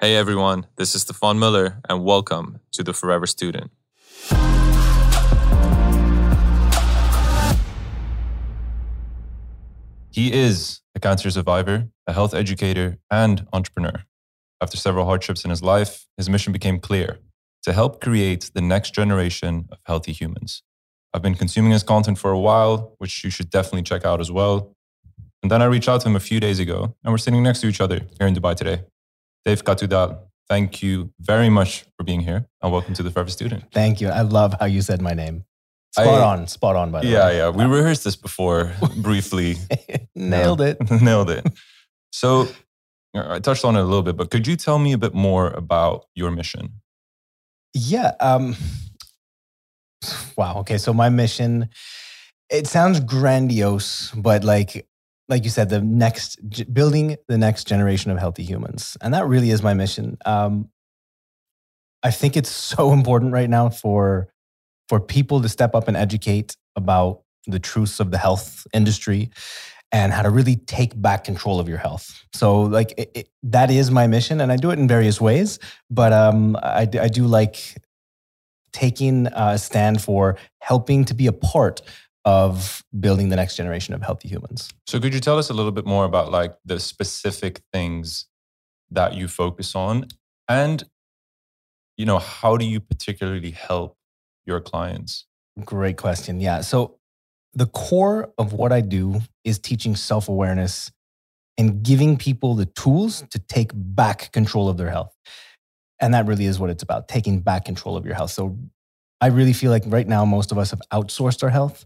Hey everyone, this is Stephan Muller, and welcome to the Forever Student. He is a cancer survivor, a health educator, and entrepreneur. After several hardships in his life, his mission became clear to help create the next generation of healthy humans. I've been consuming his content for a while, which you should definitely check out as well. And then I reached out to him a few days ago, and we're sitting next to each other here in Dubai today. Dave Catudal, thank you very much for being here, and welcome to the Forever Student. Thank you. I love how you said my name. Spot I- on, spot on, by the Yeah, way. yeah. We rehearsed this before briefly. Nailed it. Nailed it. So I touched on it a little bit, but could you tell me a bit more about your mission? Yeah. Um, wow. Okay. So my mission, it sounds grandiose, but like, like you said, the next building the next generation of healthy humans, and that really is my mission. Um, I think it's so important right now for for people to step up and educate about the truths of the health industry and how to really take back control of your health. So, like, it, it, that is my mission, and I do it in various ways. But um, I, I do like taking a stand for helping to be a part of building the next generation of healthy humans. So could you tell us a little bit more about like the specific things that you focus on and you know how do you particularly help your clients? Great question. Yeah. So, the core of what I do is teaching self awareness and giving people the tools to take back control of their health. And that really is what it's about taking back control of your health. So, I really feel like right now, most of us have outsourced our health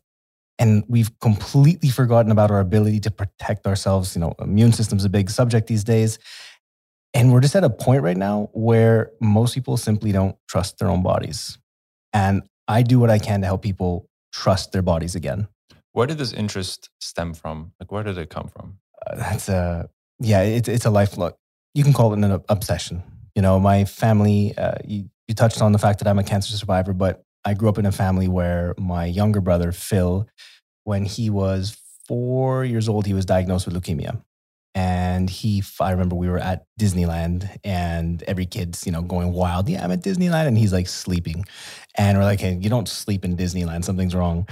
and we've completely forgotten about our ability to protect ourselves. You know, immune system's a big subject these days. And we're just at a point right now where most people simply don't trust their own bodies. And I do what I can to help people trust their bodies again. Where did this interest stem from? Like where did it come from? Uh, that's a yeah, it's it's a lifelong. You can call it an obsession. You know, my family. Uh, you, you touched on the fact that I'm a cancer survivor, but I grew up in a family where my younger brother Phil, when he was four years old, he was diagnosed with leukemia. And he, I remember we were at Disneyland and every kid's, you know, going wild. Yeah, I'm at Disneyland. And he's like sleeping. And we're like, hey, you don't sleep in Disneyland. Something's wrong.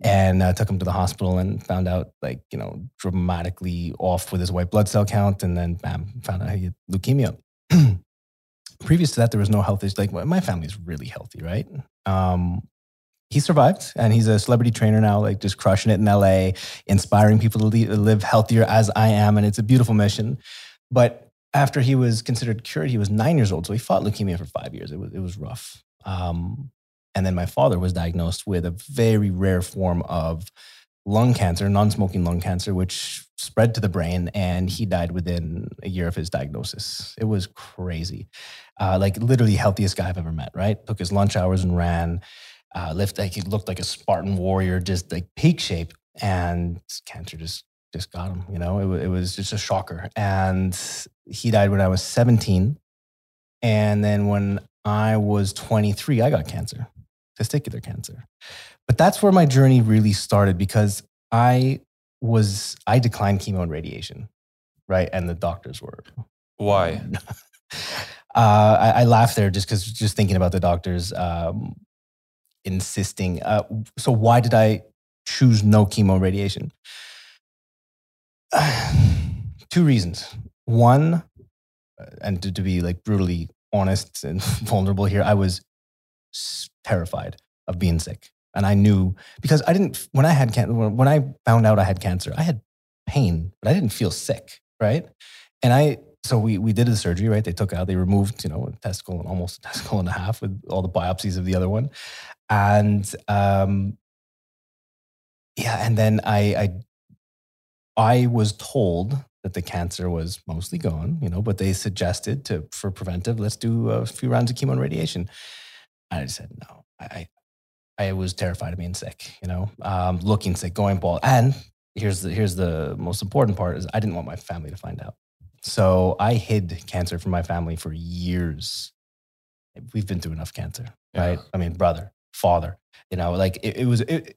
And uh, took him to the hospital and found out, like, you know, dramatically off with his white blood cell count. And then, bam, found out he had leukemia. Previous to that, there was no health issue. Like, my family's really healthy, right? Um, he survived and he's a celebrity trainer now, like just crushing it in LA, inspiring people to live healthier as I am. And it's a beautiful mission. But after he was considered cured, he was nine years old. So he fought leukemia for five years. It was, it was rough. Um, and then my father was diagnosed with a very rare form of lung cancer, non smoking lung cancer, which spread to the brain. And he died within a year of his diagnosis. It was crazy. Uh, like literally healthiest guy I've ever met, right? Took his lunch hours and ran uh, lift like he looked like a Spartan warrior, just like peak shape, and cancer just just got him. You know, it, it was just a shocker. And he died when I was 17, and then when I was 23, I got cancer, testicular cancer. But that's where my journey really started because I was I declined chemo and radiation, right? And the doctors were Why? uh, I, I laugh there just because just thinking about the doctors um, insisting. Uh, so why did I choose no chemo radiation? Two reasons. One, uh, and to, to be like brutally honest and vulnerable here, I was terrified of being sick, and I knew because I didn't when I had cancer. When I found out I had cancer, I had pain, but I didn't feel sick, right? And I so we we did the surgery, right? They took out, they removed, you know, a testicle and almost a testicle and a half with all the biopsies of the other one, and um, yeah, and then I I I was told that the cancer was mostly gone, you know, but they suggested to for preventive, let's do a few rounds of chemo and radiation. And I said no. I I, was terrified of being sick, you know, um, looking sick, going bald, and here's the here's the most important part is I didn't want my family to find out. So I hid cancer from my family for years. We've been through enough cancer, Yeah. right? I mean, brother, father, you know, like it, it was, it,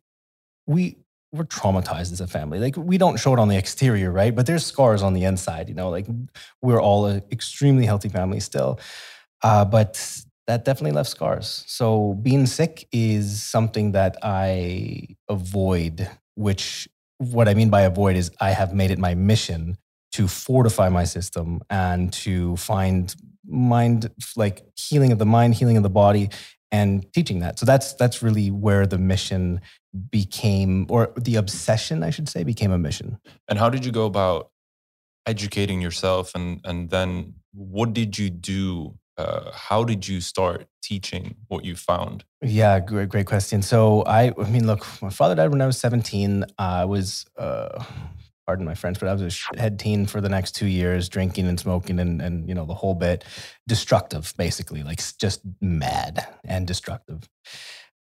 we, we're traumatized as a family. Like we don't show it on the exterior, right? But there's scars on the inside. You know, like we're all an extremely healthy family still, uh, but that definitely left scars. So being sick is something that I avoid. Which what I mean by avoid is I have made it my mission to fortify my system and to find mind like healing of the mind, healing of the body, and teaching that. So that's that's really where the mission became, or the obsession, I should say, became a mission. And how did you go about educating yourself, and and then what did you do? Uh, how did you start teaching what you found? Yeah, great, great question. So I, I mean, look, my father died when I was 17. I was uh, pardon my French, but I was a head teen for the next two years, drinking and smoking and, and, you know, the whole bit. Destructive, basically, like just mad and destructive.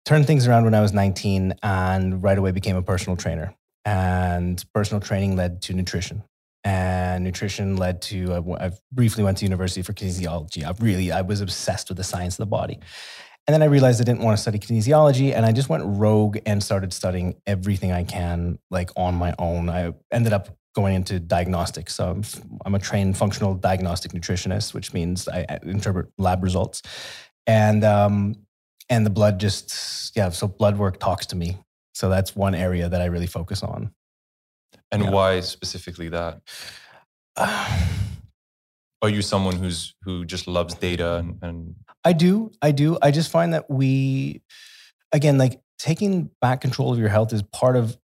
Turned things around when I was 19 and right away became a personal trainer. And personal training led to nutrition. And nutrition led to, I, I briefly went to university for kinesiology. I really, I was obsessed with the science of the body. And then I realized I didn't want to study kinesiology and I just went rogue and started studying everything I can, like on my own. I ended up going into diagnostics. So I'm, I'm a trained functional diagnostic nutritionist, which means I interpret lab results. And, um, and the blood just, yeah, so blood work talks to me. So that's one area that I really focus on. And yeah. why specifically that? Are you someone who's who just loves data and, and I do. I do. I just find that we, again, like taking back control of your health is part of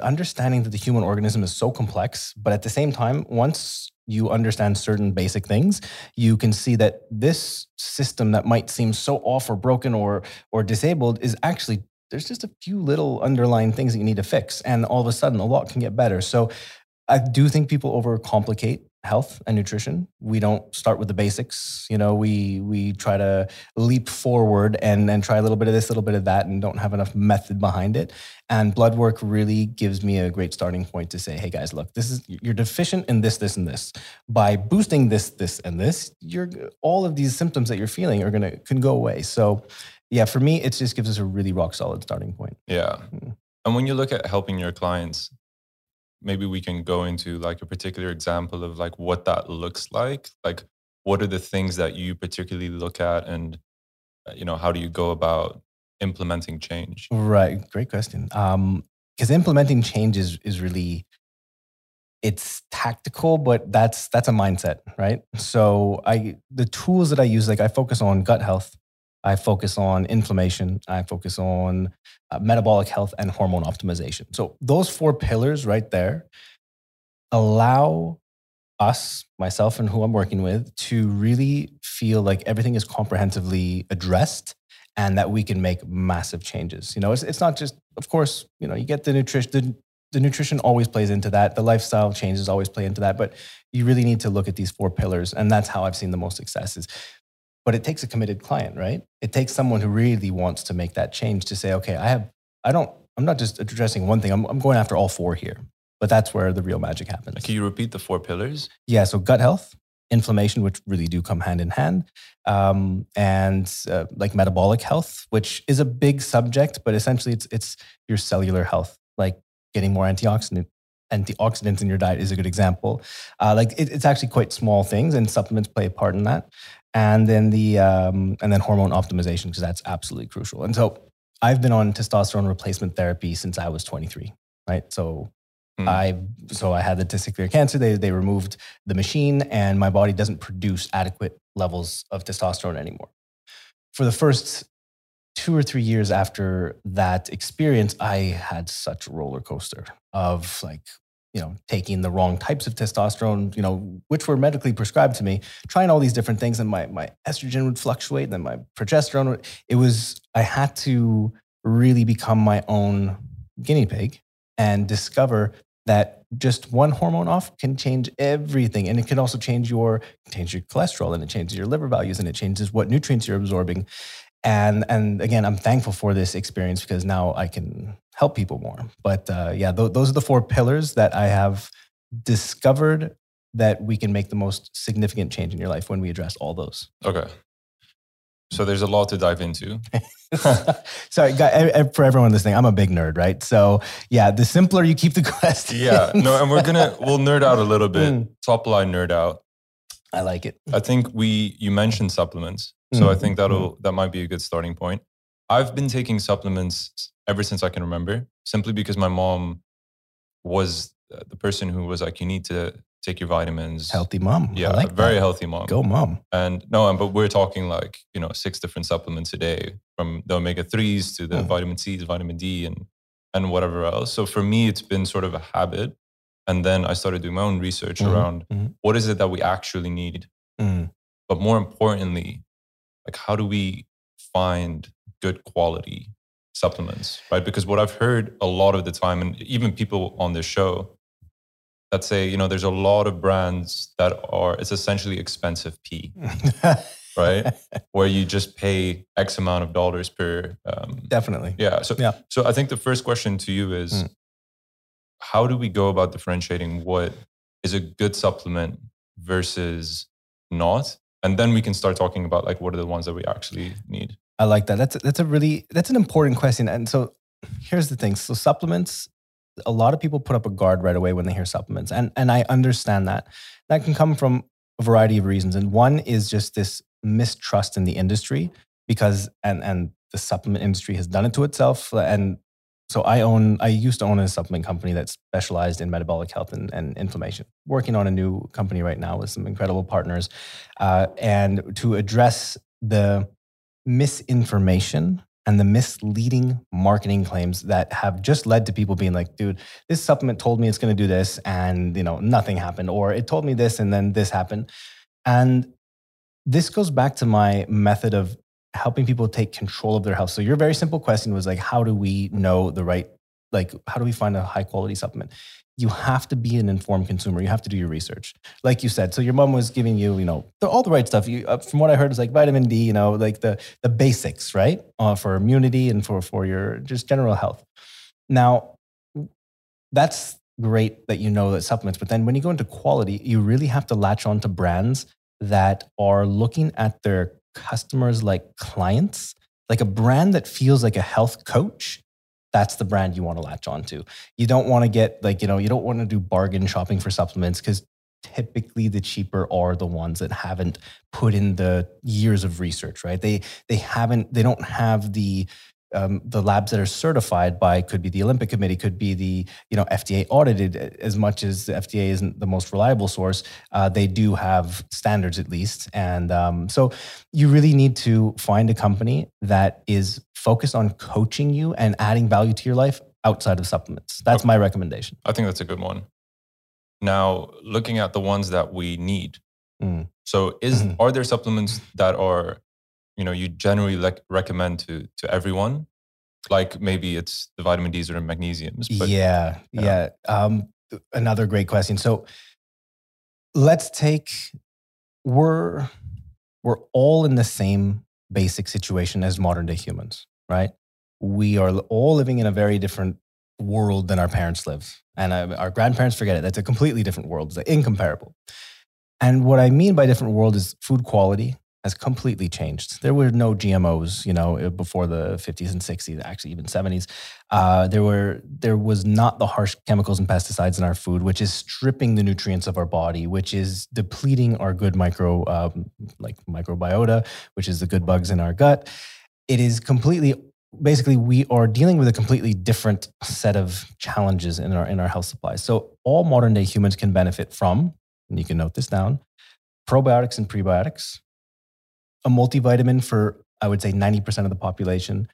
understanding that the human organism is so complex. But at the same time, once you understand certain basic things, you can see that this system that might seem so off or broken or or disabled is actually there's just a few little underlying things that you need to fix, and all of a sudden, a lot can get better. So, I do think people overcomplicate health and nutrition. We don't start with the basics. You know, we we try to leap forward and and try a little bit of this, a little bit of that, and don't have enough method behind it. And blood work really gives me a great starting point to say, hey guys, look, this is you're deficient in this, this, and this. By boosting this, this, and this, you're all of these symptoms that you're feeling are gonna can go away. So yeah, for me, it just gives us a really rock solid starting point. Yeah. Mm. And when you look at helping your clients, maybe we can go into like a particular example of like what that looks like. Like what are the things that you particularly look at and uh, you know how do you go about implementing change? Right. Great question. Um because implementing change is is really it's tactical but that's that's a mindset right? So i the tools that i use like i focus on gut health I focus on inflammation. I focus on uh, metabolic health and hormone optimization. So, those four pillars right there allow us, myself, and who I'm working with to really feel like everything is comprehensively addressed and that we can make massive changes. You know, it's, it's not just, of course, you know, you get the nutrition, the, the nutrition always plays into that. The lifestyle changes always play into that. But you really need to look at these four pillars. And that's how I've seen the most successes but it takes a committed client, right? It takes someone who really wants to make that change to say, okay, I have, I don't, I'm not just addressing one thing. I'm, I'm going after all four here. But that's where the real magic happens. Can you repeat the four pillars? Yeah. So gut health, inflammation, which really do come hand in hand, um, and uh, like metabolic health, which is a big subject, but essentially it's it's your cellular health, like getting more antioxidant antioxidants in your diet is a good example. Uh, like it, it's actually quite small things, and supplements play a part in that and then the um, and then hormone optimization because that's absolutely crucial. And so I've been on testosterone replacement therapy since I was 23, right? So mm. I so I had the testicular cancer. They they removed the machine, and my body doesn't produce adequate levels of testosterone anymore. For the first two or three years after that experience, I had such a roller coaster of like you know, taking the wrong types of testosterone, you know, which were medically prescribed to me, trying all these different things, and my my estrogen would fluctuate, and then my progesterone. Would, it was I had to really become my own guinea pig and discover that just one hormone off can change everything, and it can also change your change your cholesterol, and it changes your liver values, and it changes what nutrients you're absorbing. And and again, I'm thankful for this experience because now I can help people more. But uh, yeah, th- those are the four pillars that I have discovered that we can make the most significant change in your life when we address all those. Okay. So there's a lot to dive into. Sorry, for everyone listening, I'm a big nerd, right? So yeah, the simpler you keep the question. Yeah, no, and we're gonna we'll nerd out a little bit. Mm. Top line nerd out. I like it. I think we you mentioned supplements, so I Mm, think that'll that might be a good starting point. I've been taking supplements ever since I can remember, simply because my mom was uh, the person who was like, "You need to take your vitamins." Healthy mom. Yeah, I like very that. healthy mom. Go mom. And no, but we're talking like you know six different supplements a day, from the omega threes to the Mm. vitamin C's, vitamin D, and and whatever else. So for me, it's been sort of a habit. And then I started doing my own research Mhm, around mhm. what is it that we actually need, Mm. but more importantly, like how do we find good quality supplements, right? Because what I've heard a lot of the time, and even people on this show that say, you know, there's a lot of brands that are it's essentially expensive pee right? Where you just pay X amount of dollars per. Um, Definitely. yeah. So, Yeah. so I think the first question to you is, Mm. How do we go about differentiating what is a good supplement versus not? And then we can start talking about like what are the ones that we actually need. I like that. That's that's a really that's an important question. And so here's the thing. So supplements, a lot of people put up a guard right away when they hear supplements. And and I understand that. That can come from a variety of reasons. And one is just this mistrust in the industry because and and the supplement industry has done it to itself. And so I own I used to own a supplement company that specialized in metabolic health and, and inflammation. Working on a new company right now with some incredible partners. Uh, and to address the misinformation and the misleading marketing claims that have just led to people being like, dude, this supplement told me it's going to do this and, you know, nothing happened or it told me this and then this happened. And this goes back to my method of helping people take control of their health. So your very simple question was like, how do we know the right, like, how do we find a high quality supplement? You have to be an informed consumer. You have to do your research like you said, so your mom was giving you, you know, the, all the right stuff. You, uh, from what I heard, is like vitamin D, you know, like the the basics, right, uh, for immunity and for for your just general health. Now, that's great that you know that supplements, but then when you go into quality, you really have to latch on to brands that are looking at their customers like clients, like a brand that feels like a health coach that's the brand you want to latch on to. You don't want to get like, you know, you don't want to do bargain shopping for supplements because typically the cheaper are the ones that haven't put in the years of research, right? They they haven't they don't have the um, the labs that are certified by could be the Olympic Committee, could be the you know FDA audited. As much as the FDA isn't the most reliable source, uh, they do have standards at least, and um, so you really need to find a company that is focused on coaching you and adding value to your life outside of supplements. That's Okay. my recommendation. I think that's a good one. Now, looking at the ones that we need. Mm. So, is Mhm. are there supplements that are, you know, you generally like recommend to to everyone? Like maybe it's the vitamin D's or the magnesiums. But yeah, yeah. yeah. Um, another great question. So let's take we're we're all in the same basic situation as modern day humans, right? We are all living in a very different world than our parents live, and uh, our grandparents forget it. That's a completely different world. It's incomparable. And what I mean by different world is food quality has completely changed. There were no GMOs, you know, uh, before the 50s and 60s, actually even 70s. Uh, there were there was not the harsh chemicals and pesticides in our food, which is stripping the nutrients of our body, which is depleting our good micro um, like microbiota, which is the good bugs in our gut. It is completely basically we are dealing with a completely different set of challenges in our in our health supply. So all modern day humans can benefit from, and you can note this down, probiotics and prebiotics, a multivitamin for I would say 90% of the population,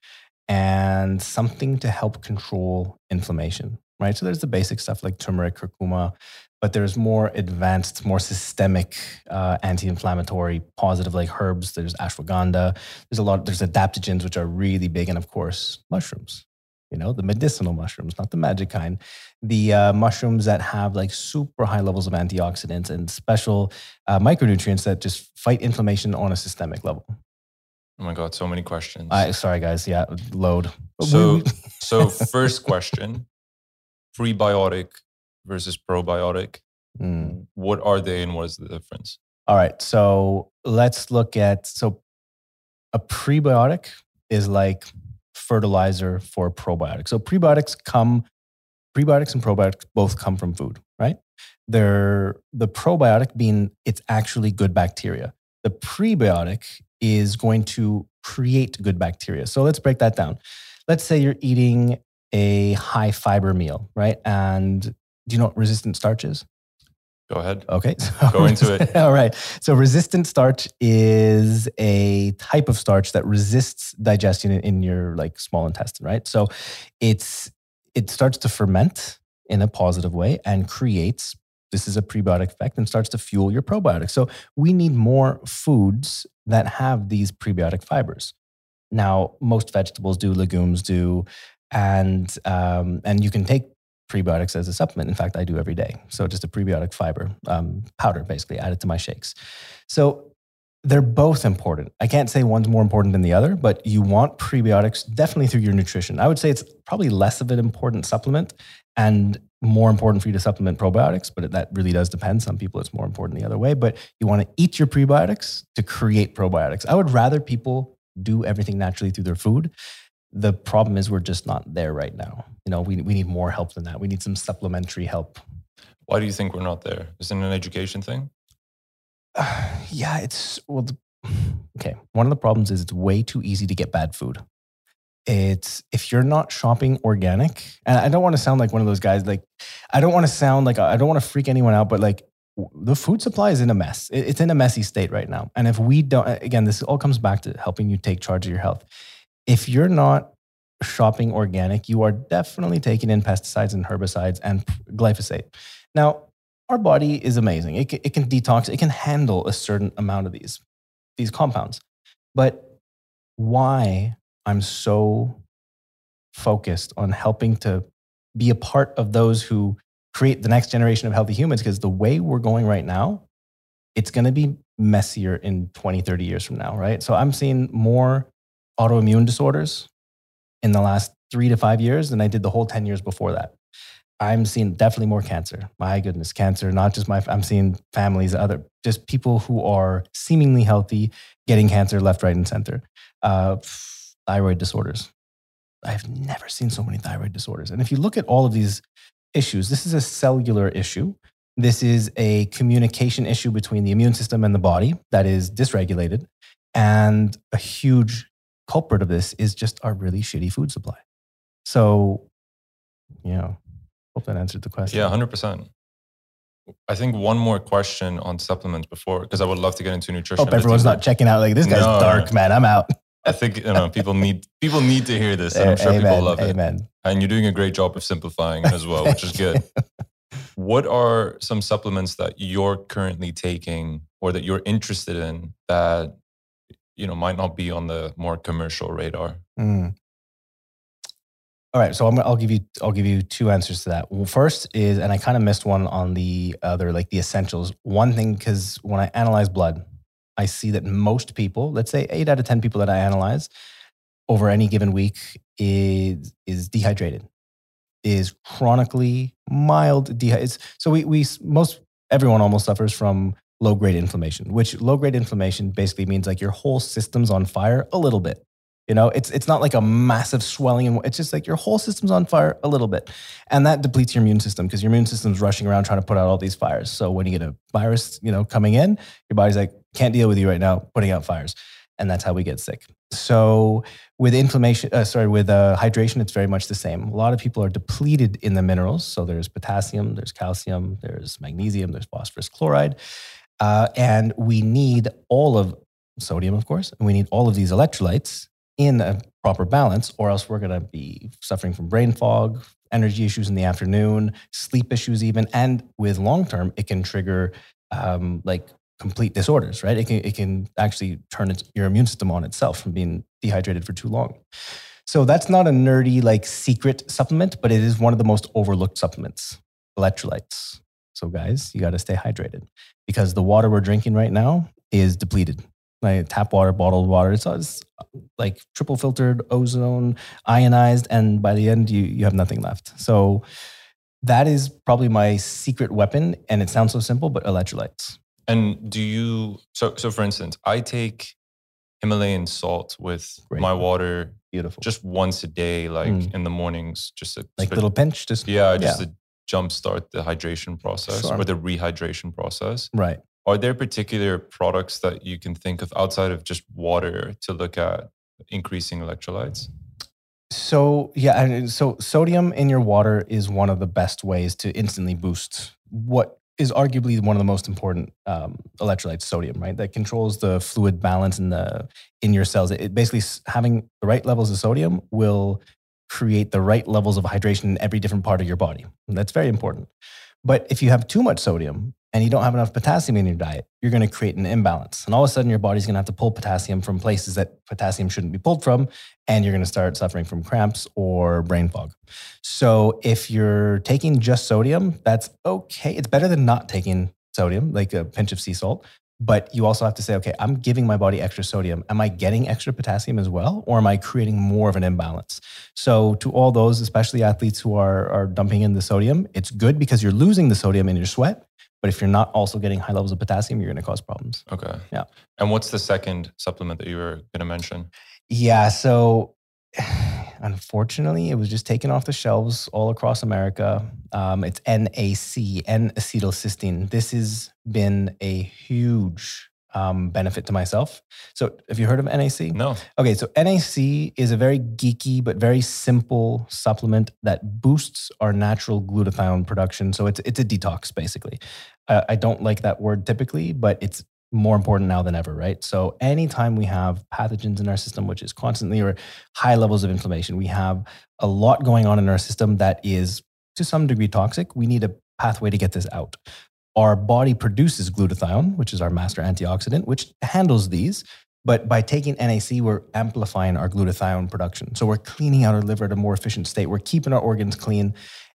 and something to help control inflammation, right? So there's the basic stuff like turmeric, curcuma, but there's more advanced, more systemic uh, anti-inflammatory, positive like herbs. There's ashwagandha. There's a lot. There's adaptogens which are really big, and of course mushrooms. You know the medicinal mushrooms, not the magic kind. The uh, mushrooms that have like super high levels of antioxidants and special uh, micronutrients that just fight inflammation on a systemic level. oh my god, so many questions. I sorry guys, yeah, load. So- so first question: prebiotic versus probiotic. Mm. What are they, and what is the difference? All right, so let's look at so a prebiotic is like fertilizer for probiotics. So prebiotics come, prebiotics and probiotics both come from food, right? They're the probiotic being it's actually good bacteria. The prebiotic is going to create good bacteria. So let's break that down. Let's say you're eating a high fiber meal, right? And do you know what resistant starch is? Go ahead. Okay. So, Go into it. All right. So resistant starch is a type of starch that resists digestion in, in your like small intestine, right? So it's it starts to ferment in a positive way and creates this is a prebiotic effect and starts to fuel your probiotics. So we need more foods that have these prebiotic fibers. Now, most vegetables do, legumes do, and um, and you can take prebiotics as a supplement. In fact, I do every day. So just a prebiotic fiber um, powder, basically added to my shakes. So they're both important. I can't say one's more important than the other, but you want prebiotics definitely through your nutrition. I would say it's probably less of an important supplement and more important for you to supplement probiotics, but that really does depend. Some people it's more important the other way, but you want to eat your prebiotics to create probiotics. I would rather people do everything naturally through their food the problem is we're just not there right now. You know, we, we need more help than that. We need some supplementary help. Why do you think we're not there? Is it an education thing? Uh, yeah, it's well. The, okay, one of the problems is it's way too easy to get bad food. It's if you're not shopping organic, and I don't want to sound like one of those guys. Like, I don't want to sound like I don't want to freak anyone out, but like the food supply is in a mess. It's in a messy state right now. And if we don't, again, this all comes back to helping you take charge of your health if you're not shopping organic, you are definitely taking in pesticides and herbicides and glyphosate. Now, our body is amazing. It it can detox, it can handle a certain amount of these, these compounds. But why I'm so focused on helping to be a part of those who create the next generation of healthy humans, because the way we're going right now, it's going to be messier in 20, 30 years from now, right? So I'm seeing more autoimmune disorders in the last three to five years than I did the whole 10 years before that. I'm seeing definitely more cancer. My goodness, cancer, not just my, I'm seeing families, other, just people who are seemingly healthy getting cancer left, right, and center. Uh, thyroid disorders. I've never seen so many thyroid disorders. And if you look at all of these issues, this is a cellular issue. This is a communication issue between the immune system and the body that is dysregulated, and a huge culprit of this is just our really shitty food supply. So, you know, hope that answered the question. Yeah, 100%. I think one more question on supplements before, because I would love to get into nutrition. Hope everyone's not checking out like this guy's no, dark, man. I'm out. I think you know people need people need to hear this, and I'm sure Amen. people love it. Amen. And you're doing a great job of simplifying as well, which is good. what are some supplements that you're currently taking or that you're interested in that you know might not be on the more commercial radar. Mm. all right so i will give you i'll give you two answers to that. Well first is and i kind of missed one on the other like the essentials. One thing because when i analyze blood i see that most people let's say eight out of ten people that i analyze over any given week is is dehydrated is chronically mild dehydrated so we we most everyone almost suffers from low grade inflammation, which low grade inflammation basically means like your whole system's on fire a little bit. You know, it's it's not like a massive swelling, and it's just like your whole system's on fire a little bit, and that depletes your immune system because your immune system's rushing around trying to put out all these fires. So when you get a virus, you know, coming in, your body's like can't deal with you right now, putting out fires, and that's how we get sick. So with inflammation, uh, sorry, with uh, hydration, it's very much the same. A lot of people are depleted in the minerals. So there's potassium, there's calcium, there's magnesium, there's phosphorus chloride. Uh, and we need all of sodium, of course, and we need all of these electrolytes in a proper balance, or else we're going to be suffering from brain fog, energy issues in the afternoon, sleep issues, even. And with long term, it can trigger um, like complete disorders, right? It can, it can actually turn its, your immune system on itself from being dehydrated for too long. So that's not a nerdy, like secret supplement, but it is one of the most overlooked supplements electrolytes. So, guys, you got to stay hydrated because the water we're drinking right now is depleted. Like tap water, bottled water, it's, it's like triple filtered, ozone, ionized, and by the end, you, you have nothing left. So, that is probably my secret weapon. And it sounds so simple, but electrolytes. And do you, so, so for instance, I take Himalayan salt with Great. my water Beautiful. just once a day, like Mm. in the mornings, just to like of- little pinch, just yeah, just to jumpstart the hydration process Sure. or the rehydration process. right. Are there particular products that you can think of outside of just water to look at increasing electrolytes? So yeah, and so sodium in your water is one of the best ways to instantly boost what is arguably one of the most important um, electrolytes, sodium, right? That controls the fluid balance in the in your cells. It basically having the right levels of sodium will create the right levels of hydration in every different part of your body. That's very important. But if you have too much sodium and you don't have enough potassium in your diet, you're going to create an imbalance. And all of a sudden, your body's going to have to pull potassium from places that potassium shouldn't be pulled from. And you're going to start suffering from cramps or brain fog. So if you're taking just sodium, that's okay. It's better than not taking sodium, like a pinch of sea salt. But you also have to say, okay, I'm giving my body extra sodium. Am I getting extra potassium as well? Or am I creating more of an imbalance? So, to all those, especially athletes who are, are dumping in the sodium, it's good because you're losing the sodium in your sweat. But if you're not also getting high levels of potassium, you're going to cause problems. Okay. Yeah. And what's the second supplement that you were going to mention? Yeah. So unfortunately, it was just taken off the shelves all across America. Um, it's NAC, N acetylcysteine. This has been a huge um, benefit to myself. So, have you heard of NAC? No. Okay, so NAC is a very geeky but very simple supplement that boosts our natural glutathione production. So it's it's a detox basically. Uh, I don't like that word typically, but it's more important now than ever, right? So anytime we have pathogens in our system, which is constantly or high levels of inflammation, we have a lot going on in our system that is to some degree toxic. We need a pathway to get this out. Our body produces glutathione, which is our master antioxidant, which handles these. But by taking NAC, we're amplifying our glutathione production. So we're cleaning out our liver at a more efficient state. We're keeping our organs clean.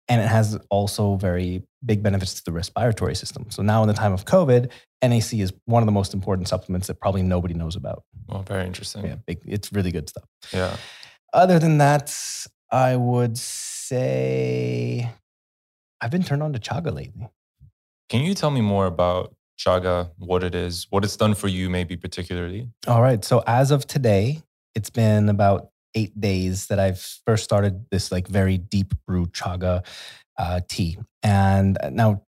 And it has also very big benefits to the respiratory system. So now, in the time of COVID, NAC is one of the most important supplements that probably nobody knows about. Well, very interesting. Yeah, big, it's really good stuff. Yeah. Other than that, I would say I've been turned on to chaga lately. Can you tell me more about chaga, what it is, what it's done for you, maybe particularly? All right. So as of today, it's been about eight days that I've first started this like very deep brew chaga uh, tea. And now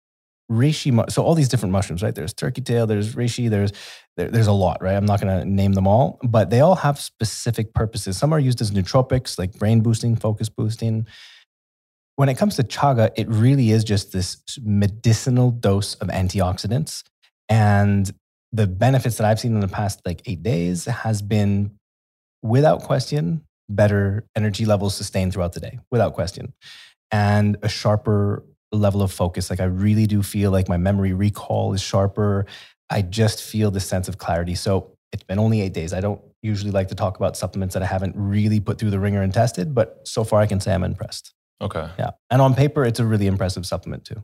reishi, so all these different mushrooms, right? There's turkey tail, there's reishi, there's there, there's a lot, right? I'm not going to name them all, but they all have specific purposes. Some are used as nootropics, like brain boosting, focus boosting. When it comes to chaga, it really is just this medicinal dose of antioxidants. And the benefits that I've seen in the past like eight days has been, without question, better energy levels sustained throughout the day, without question, and a sharper level of focus. Like I really do feel like my memory recall is sharper. I just feel this sense of clarity. So it's been only eight days. I don't usually like to talk about supplements that I haven't really put through the ringer and tested, but so far I can say I'm impressed. Okay. Yeah. And on paper, it's a really impressive supplement too.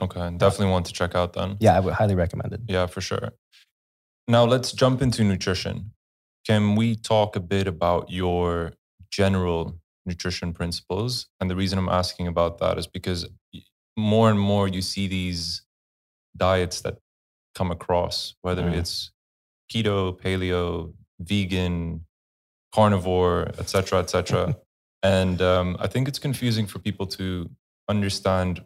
Okay. Definitely want to check out then. Yeah, I would highly recommend it. Yeah, for sure. Now let's jump into nutrition. Can we talk a bit about your general nutrition principles? And the reason I'm asking about that is because more and more you see these diets that come across, whether Mm. it's keto, paleo, vegan, carnivore, et cetera, et cetera. and um, I think it's confusing for people to understand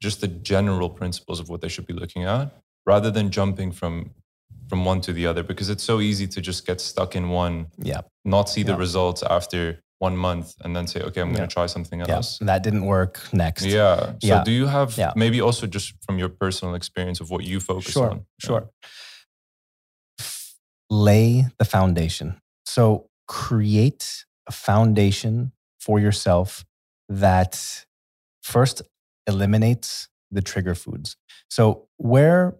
just the general principles of what they should be looking at rather than jumping from from one to the other because it's so easy to just get stuck in one Yeah. not see the Yeah. results after one month and then say okay i'm going Yeah. to try something Yeah. else That didn't work next. yeah so Yeah. do you have maybe also just from your personal experience of what you focus Sure, on sure. Lay the foundation. So create a foundation for yourself that first eliminates the trigger foods. So where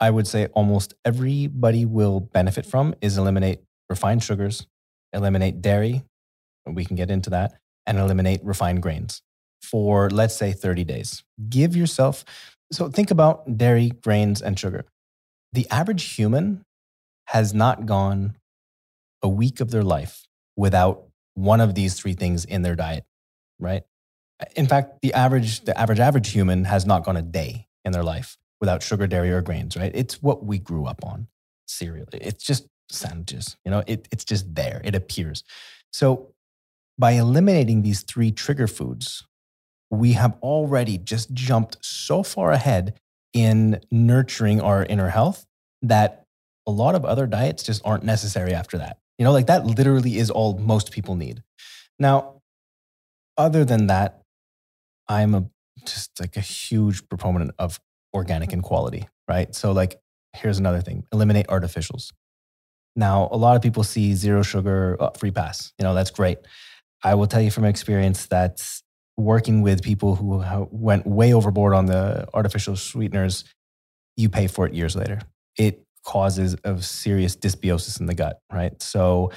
I would say almost everybody will benefit from is eliminate refined sugars, eliminate dairy, we can get into that, and eliminate refined grains for let's say 30 days. Give yourself so think about dairy, grains, and sugar. The average human has not gone a week of their life without one of these three things in their diet, right? In fact, the average, the average, average human has not gone a day in their life without sugar, dairy, or grains, right? It's what we grew up on cereal. It's just sandwiches. You know, it, it's just there, it appears. So by eliminating these three trigger foods, we have already just jumped so far ahead in nurturing our inner health that a lot of other diets just aren't necessary after that. You know, like that literally is all most people need. Now, other than that, I'm a just like a huge proponent of organic in quality, right? So like here's another thing, eliminate artificials. Now, a lot of people see zero sugar oh, free pass. You know, that's great. I will tell you from experience that working with people who went way overboard on the artificial sweeteners, you pay for it years later. It causes of serious dysbiosis in the gut, right? So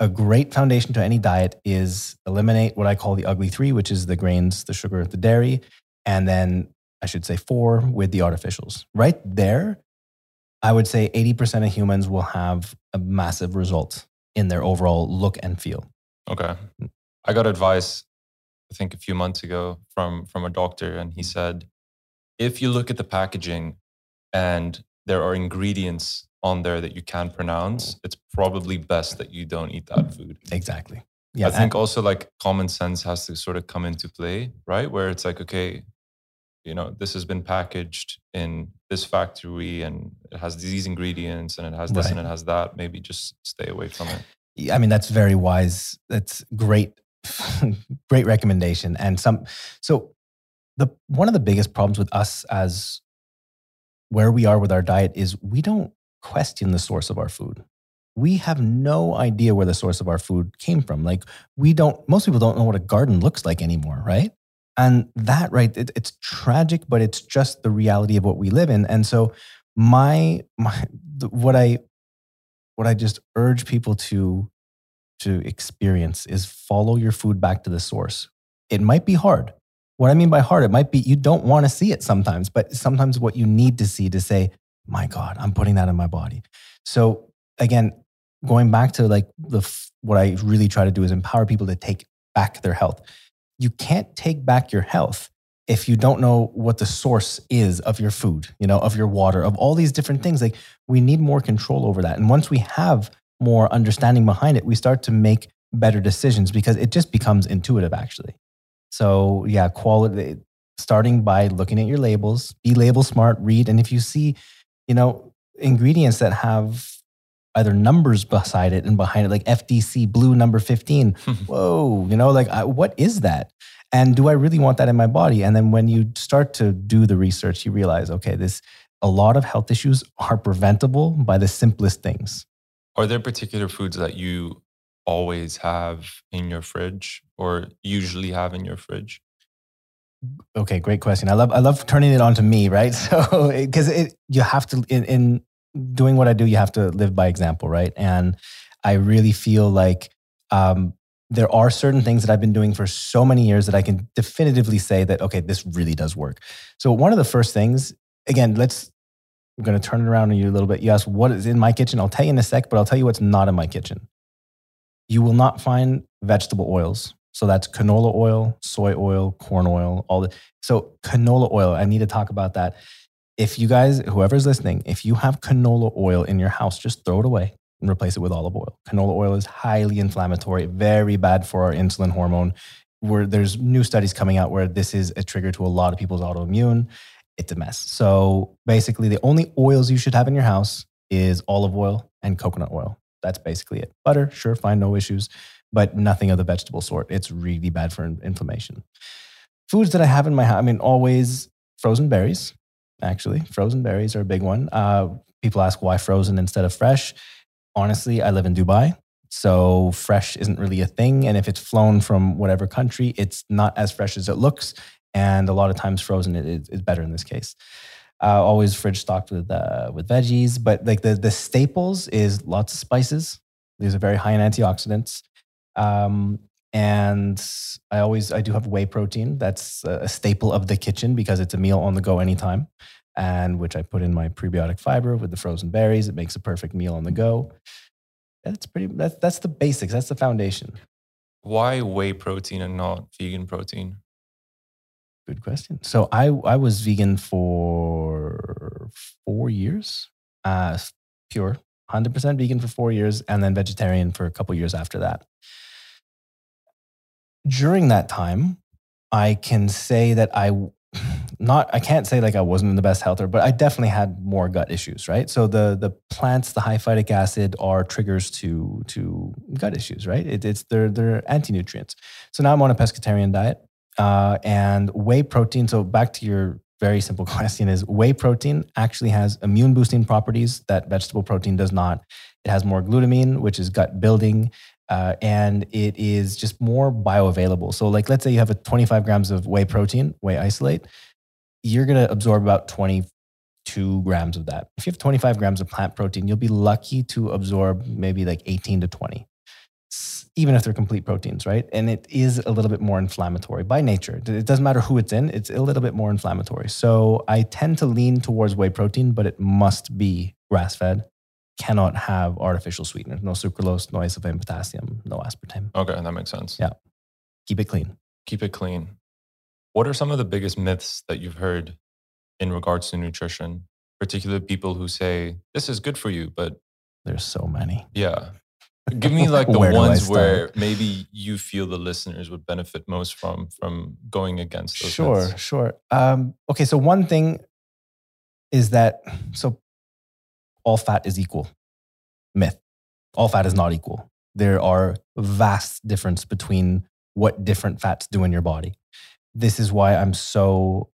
a great foundation to any diet is eliminate what I call the ugly three, which is the grains, the sugar, the dairy, and then I should say four with the artificials. Right there, I would say 80% of humans will have a massive result in their overall look and feel. Okay. I got advice, I think a few months ago from, from a doctor, and he said, if you look at the packaging and there are ingredients on there that you can't pronounce, it's probably best that you don't eat that food. Exactly. Yeah. I think also like common sense has to sort of come into play, right? Where it's like, okay, you know, this has been packaged in this factory and it has these ingredients and it has this right. and it has that. Maybe just stay away from it. Yeah, I mean, that's very wise. That's great, great recommendation. And some, so the one of the biggest problems with us as where we are with our diet is we don't question the source of our food. We have no idea where the source of our food came from. Like we don't, most people don't know what a garden looks like anymore, right? And that, right, it, it's tragic, but it's just the reality of what we live in. And so, my, my, what I, what I just urge people to, to experience is follow your food back to the source. It might be hard. What I mean by hard, it might be you don't want to see it sometimes, but sometimes what you need to see to say, my God, I'm putting that in my body. So again, going back to like the what I really try to do is empower people to take back their health. You can't take back your health if you don't know what the source is of your food, you know, of your water, of all these different things. Like we need more control over that. And once we have more understanding behind it, we start to make better decisions because it just becomes intuitive actually. So yeah, quality starting by looking at your labels, be label smart, read and if you see you know, ingredients that have either numbers beside it and behind it, like FDC blue number 15. Whoa, you know, like I, what is that? And do I really want that in my body? And then when you start to do the research, you realize, okay, this a lot of health issues are preventable by the simplest things. Are there particular foods that you always have in your fridge or usually have in your fridge? Okay, great question. I love I love turning it on to me, right? So because it you have to in, in doing what I do, you have to live by example, right? And I really feel like um, there are certain things that I've been doing for so many years that I can definitively say that okay, this really does work. So one of the first things, again, let's I'm going to turn it around on you a little bit. You ask what is in my kitchen. I'll tell you in a sec, but I'll tell you what's not in my kitchen. You will not find vegetable oils so that's canola oil, soy oil, corn oil, all the. So canola oil, I need to talk about that. If you guys, whoever's listening, if you have canola oil in your house, just throw it away and replace it with olive oil. Canola oil is highly inflammatory, very bad for our insulin hormone. Where there's new studies coming out where this is a trigger to a lot of people's autoimmune. It's a mess. So basically, the only oils you should have in your house is olive oil and coconut oil. That's basically it. Butter, sure, fine, no issues but nothing of the vegetable sort. It's really bad for inflammation. Foods that I have in my house, I mean, always frozen berries, actually. Frozen berries are a big one. Uh, people ask why frozen instead of fresh. Honestly, I live in Dubai. So fresh isn't really a thing. And if it's flown from whatever country, it's not as fresh as it looks. And a lot of times frozen is, better in this case. Uh, always fridge stocked with uh, with veggies, but like the the staples is lots of spices. These are very high in antioxidants. Um, and I always I do have whey protein. That's a staple of the kitchen because it's a meal on the go anytime, and which I put in my prebiotic fiber with the frozen berries. It makes a perfect meal on the go. That's pretty. That's that's the basics. That's the foundation. Why whey protein and not vegan protein? Good question. So I I was vegan for four years, uh, pure 100% vegan for four years and then vegetarian for a couple years after that. During that time, I can say that I not I can't say like I wasn't in the best health, but I definitely had more gut issues, right? So the the plants, the high phytic acid are triggers to to gut issues, right? It, it's they're they're anti nutrients. So now I'm on a pescatarian diet uh, and whey protein. So back to your very simple question is whey protein actually has immune boosting properties that vegetable protein does not. It has more glutamine, which is gut building. Uh, and it is just more bioavailable. So, like, let's say you have a 25 grams of whey protein, whey isolate, you're going to absorb about 22 grams of that. If you have 25 grams of plant protein, you'll be lucky to absorb maybe like 18 to 20, even if they're complete proteins, right? And it is a little bit more inflammatory by nature. It doesn't matter who it's in, it's a little bit more inflammatory. So, I tend to lean towards whey protein, but it must be grass fed cannot have artificial sweeteners, no sucralose, no acesulfame potassium, no aspartame. Okay, that makes sense. Yeah. Keep it clean. Keep it clean. What are some of the biggest myths that you've heard in regards to nutrition, particularly people who say this is good for you, but there's so many. Yeah. Give me like the ones where maybe you feel the listeners would benefit most from from going against those. Sure, myths. sure. Um, okay, so one thing is that so all fat is equal. Myth. All fat is not equal. There are vast difference between what different fats do in your body. This is why I'm so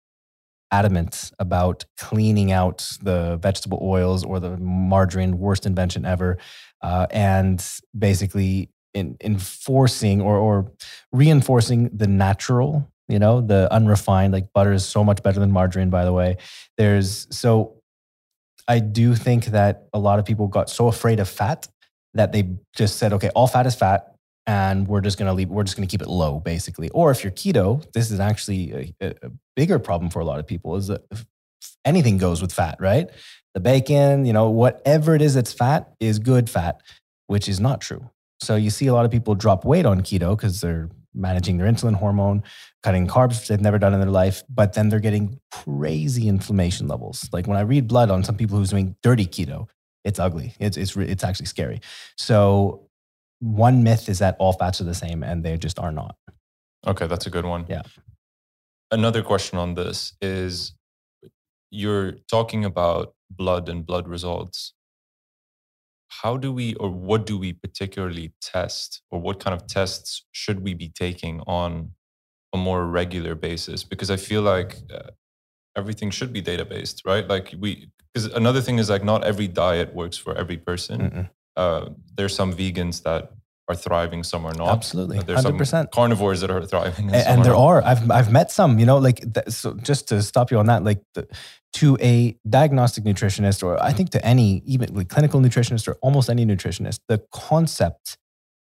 adamant about cleaning out the vegetable oils or the margarine, worst invention ever, uh, and basically in, enforcing or, or reinforcing the natural, you know, the unrefined, like butter is so much better than margarine, by the way. There's so I do think that a lot of people got so afraid of fat that they just said, okay, all fat is fat and we're just going to leave, we're just going to keep it low basically. Or if you're keto, this is actually a, a bigger problem for a lot of people is that anything goes with fat, right? The bacon, you know, whatever it is that's fat is good fat, which is not true. So you see a lot of people drop weight on keto because they're managing their insulin hormone, cutting carbs they've never done in their life, but then they're getting crazy inflammation levels. Like when I read blood on some people who's doing dirty keto, it's ugly. It's it's it's actually scary. So one myth is that all fats are the same, and they just are not. Okay, that's a good one. Yeah. Another question on this is you're talking about blood and blood results how do we or what do we particularly test or what kind of tests should we be taking on a more regular basis? Because i feel like uh, everything should be data based right? Like we because another thing is like not every diet works for every person. Uh, there's some vegans that are thriving, some are not. Absolutely, there's 100%. some carnivores that are thriving, and, and, and there are. I've I've met some. You know, like so. Just to stop you on that, like the, to a diagnostic nutritionist, or I think to any even like clinical nutritionist or almost any nutritionist, the concept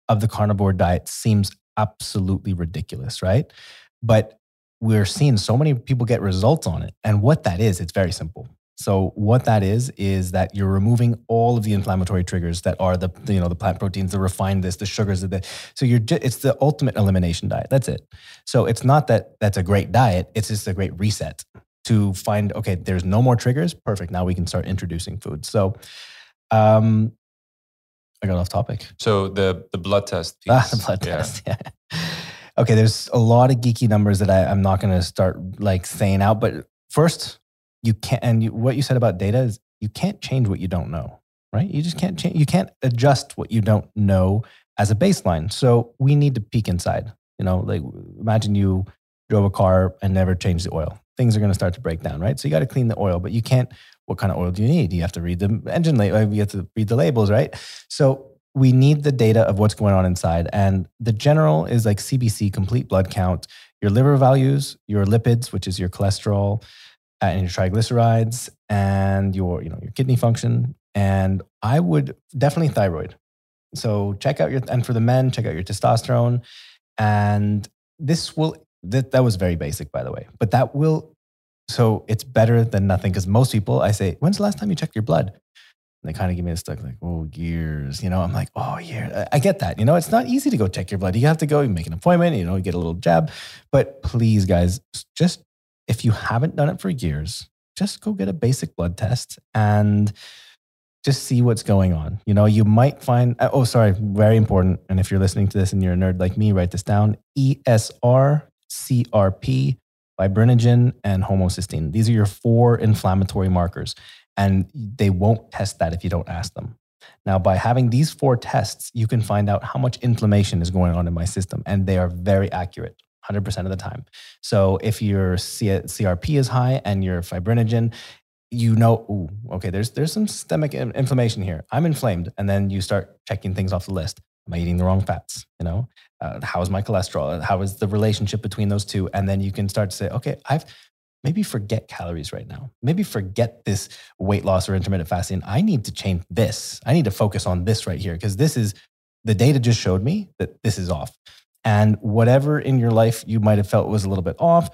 of the carnivore diet seems absolutely ridiculous, right? But we're seeing so many people get results on it, and what that is, it's very simple. So what that is is that you're removing all of the inflammatory triggers that are the you know the plant proteins, the refined this, the sugars, the so you're just, it's the ultimate elimination diet. That's it. So it's not that that's a great diet. It's just a great reset to find okay, there's no more triggers. Perfect. Now we can start introducing food. So, um, I got off topic. So the the blood test piece. Ah, the blood yeah. test. Yeah. okay, there's a lot of geeky numbers that I, I'm not going to start like saying out, but first you can't and you, what you said about data is you can't change what you don't know right? You just can't change you can't adjust what you don't know as a baseline. So we need to peek inside you know like imagine you drove a car and never changed the oil. Things are going to start to break down right? So you got to clean the oil but you can't what kind of oil do you need? You have to read the engine label you have to read the labels right? So we need the data of what's going on inside and the general is like cbc complete blood count your liver values your lipids which is your cholesterol Uh, and your triglycerides and your you know your kidney function and i would definitely thyroid. So check out your and for the men check out your testosterone and this will that, that was very basic by the way but that will so it's better than nothing because most people i say when's the last time you checked your blood? And they kind of give me a stuck like oh years you know? I'm like oh yeah i get that you know? It's not easy to go check your blood. You have to go you make an appointment you know you get a little jab but please guys just if you haven't done it for years, just go get a basic blood test and just see what's going on. You know, you might find, uh, oh, sorry, very important. And if you're listening to this and you're a nerd like me, write this down ESR, CRP, fibrinogen, and homocysteine. These are your four inflammatory markers. And they won't test that if you don't ask them. Now, by having these four tests, you can find out how much inflammation is going on in my system, and they are very accurate. 100% of the time. So if your CRP is high and your fibrinogen, you know, ooh, okay, there's there's some systemic inflammation here. I'm inflamed, and then you start checking things off the list. Am I eating the wrong fats? You know, uh, how is my cholesterol? How is the relationship between those two? And then you can start to say, okay, I've maybe forget calories right now. Maybe forget this weight loss or intermittent fasting. I need to change this. I need to focus on this right here because this is the data just showed me that this is off. And whatever in your life you might have felt was a little bit off,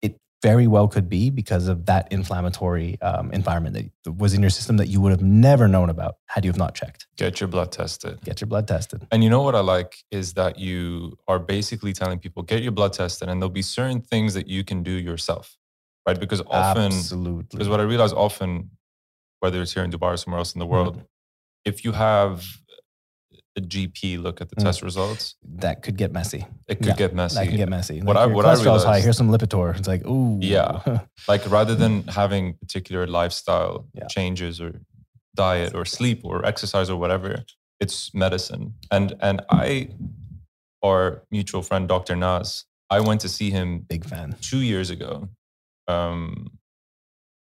it very well could be because of that inflammatory um, environment that was in your system that you would have never known about had you have not checked. Get your blood tested. Get your blood tested. And you know what I like is that you are basically telling people get your blood tested, and there'll be certain things that you can do yourself right? Because often, absolutely, because what I realize often, whether it's here in Dubai or somewhere else in the world, mm-hmm. if you have a GP look at the mm. test results, that could get messy. It could yeah, get messy. That can get messy. What like I what I realized, high. Here's some Lipitor. It's like ooh, yeah. like rather than having particular lifestyle yeah. changes or diet or sleep or exercise or whatever, it's medicine. And and I, our mutual friend Dr. Naz, I went to see him. Big fan. Two years ago, um,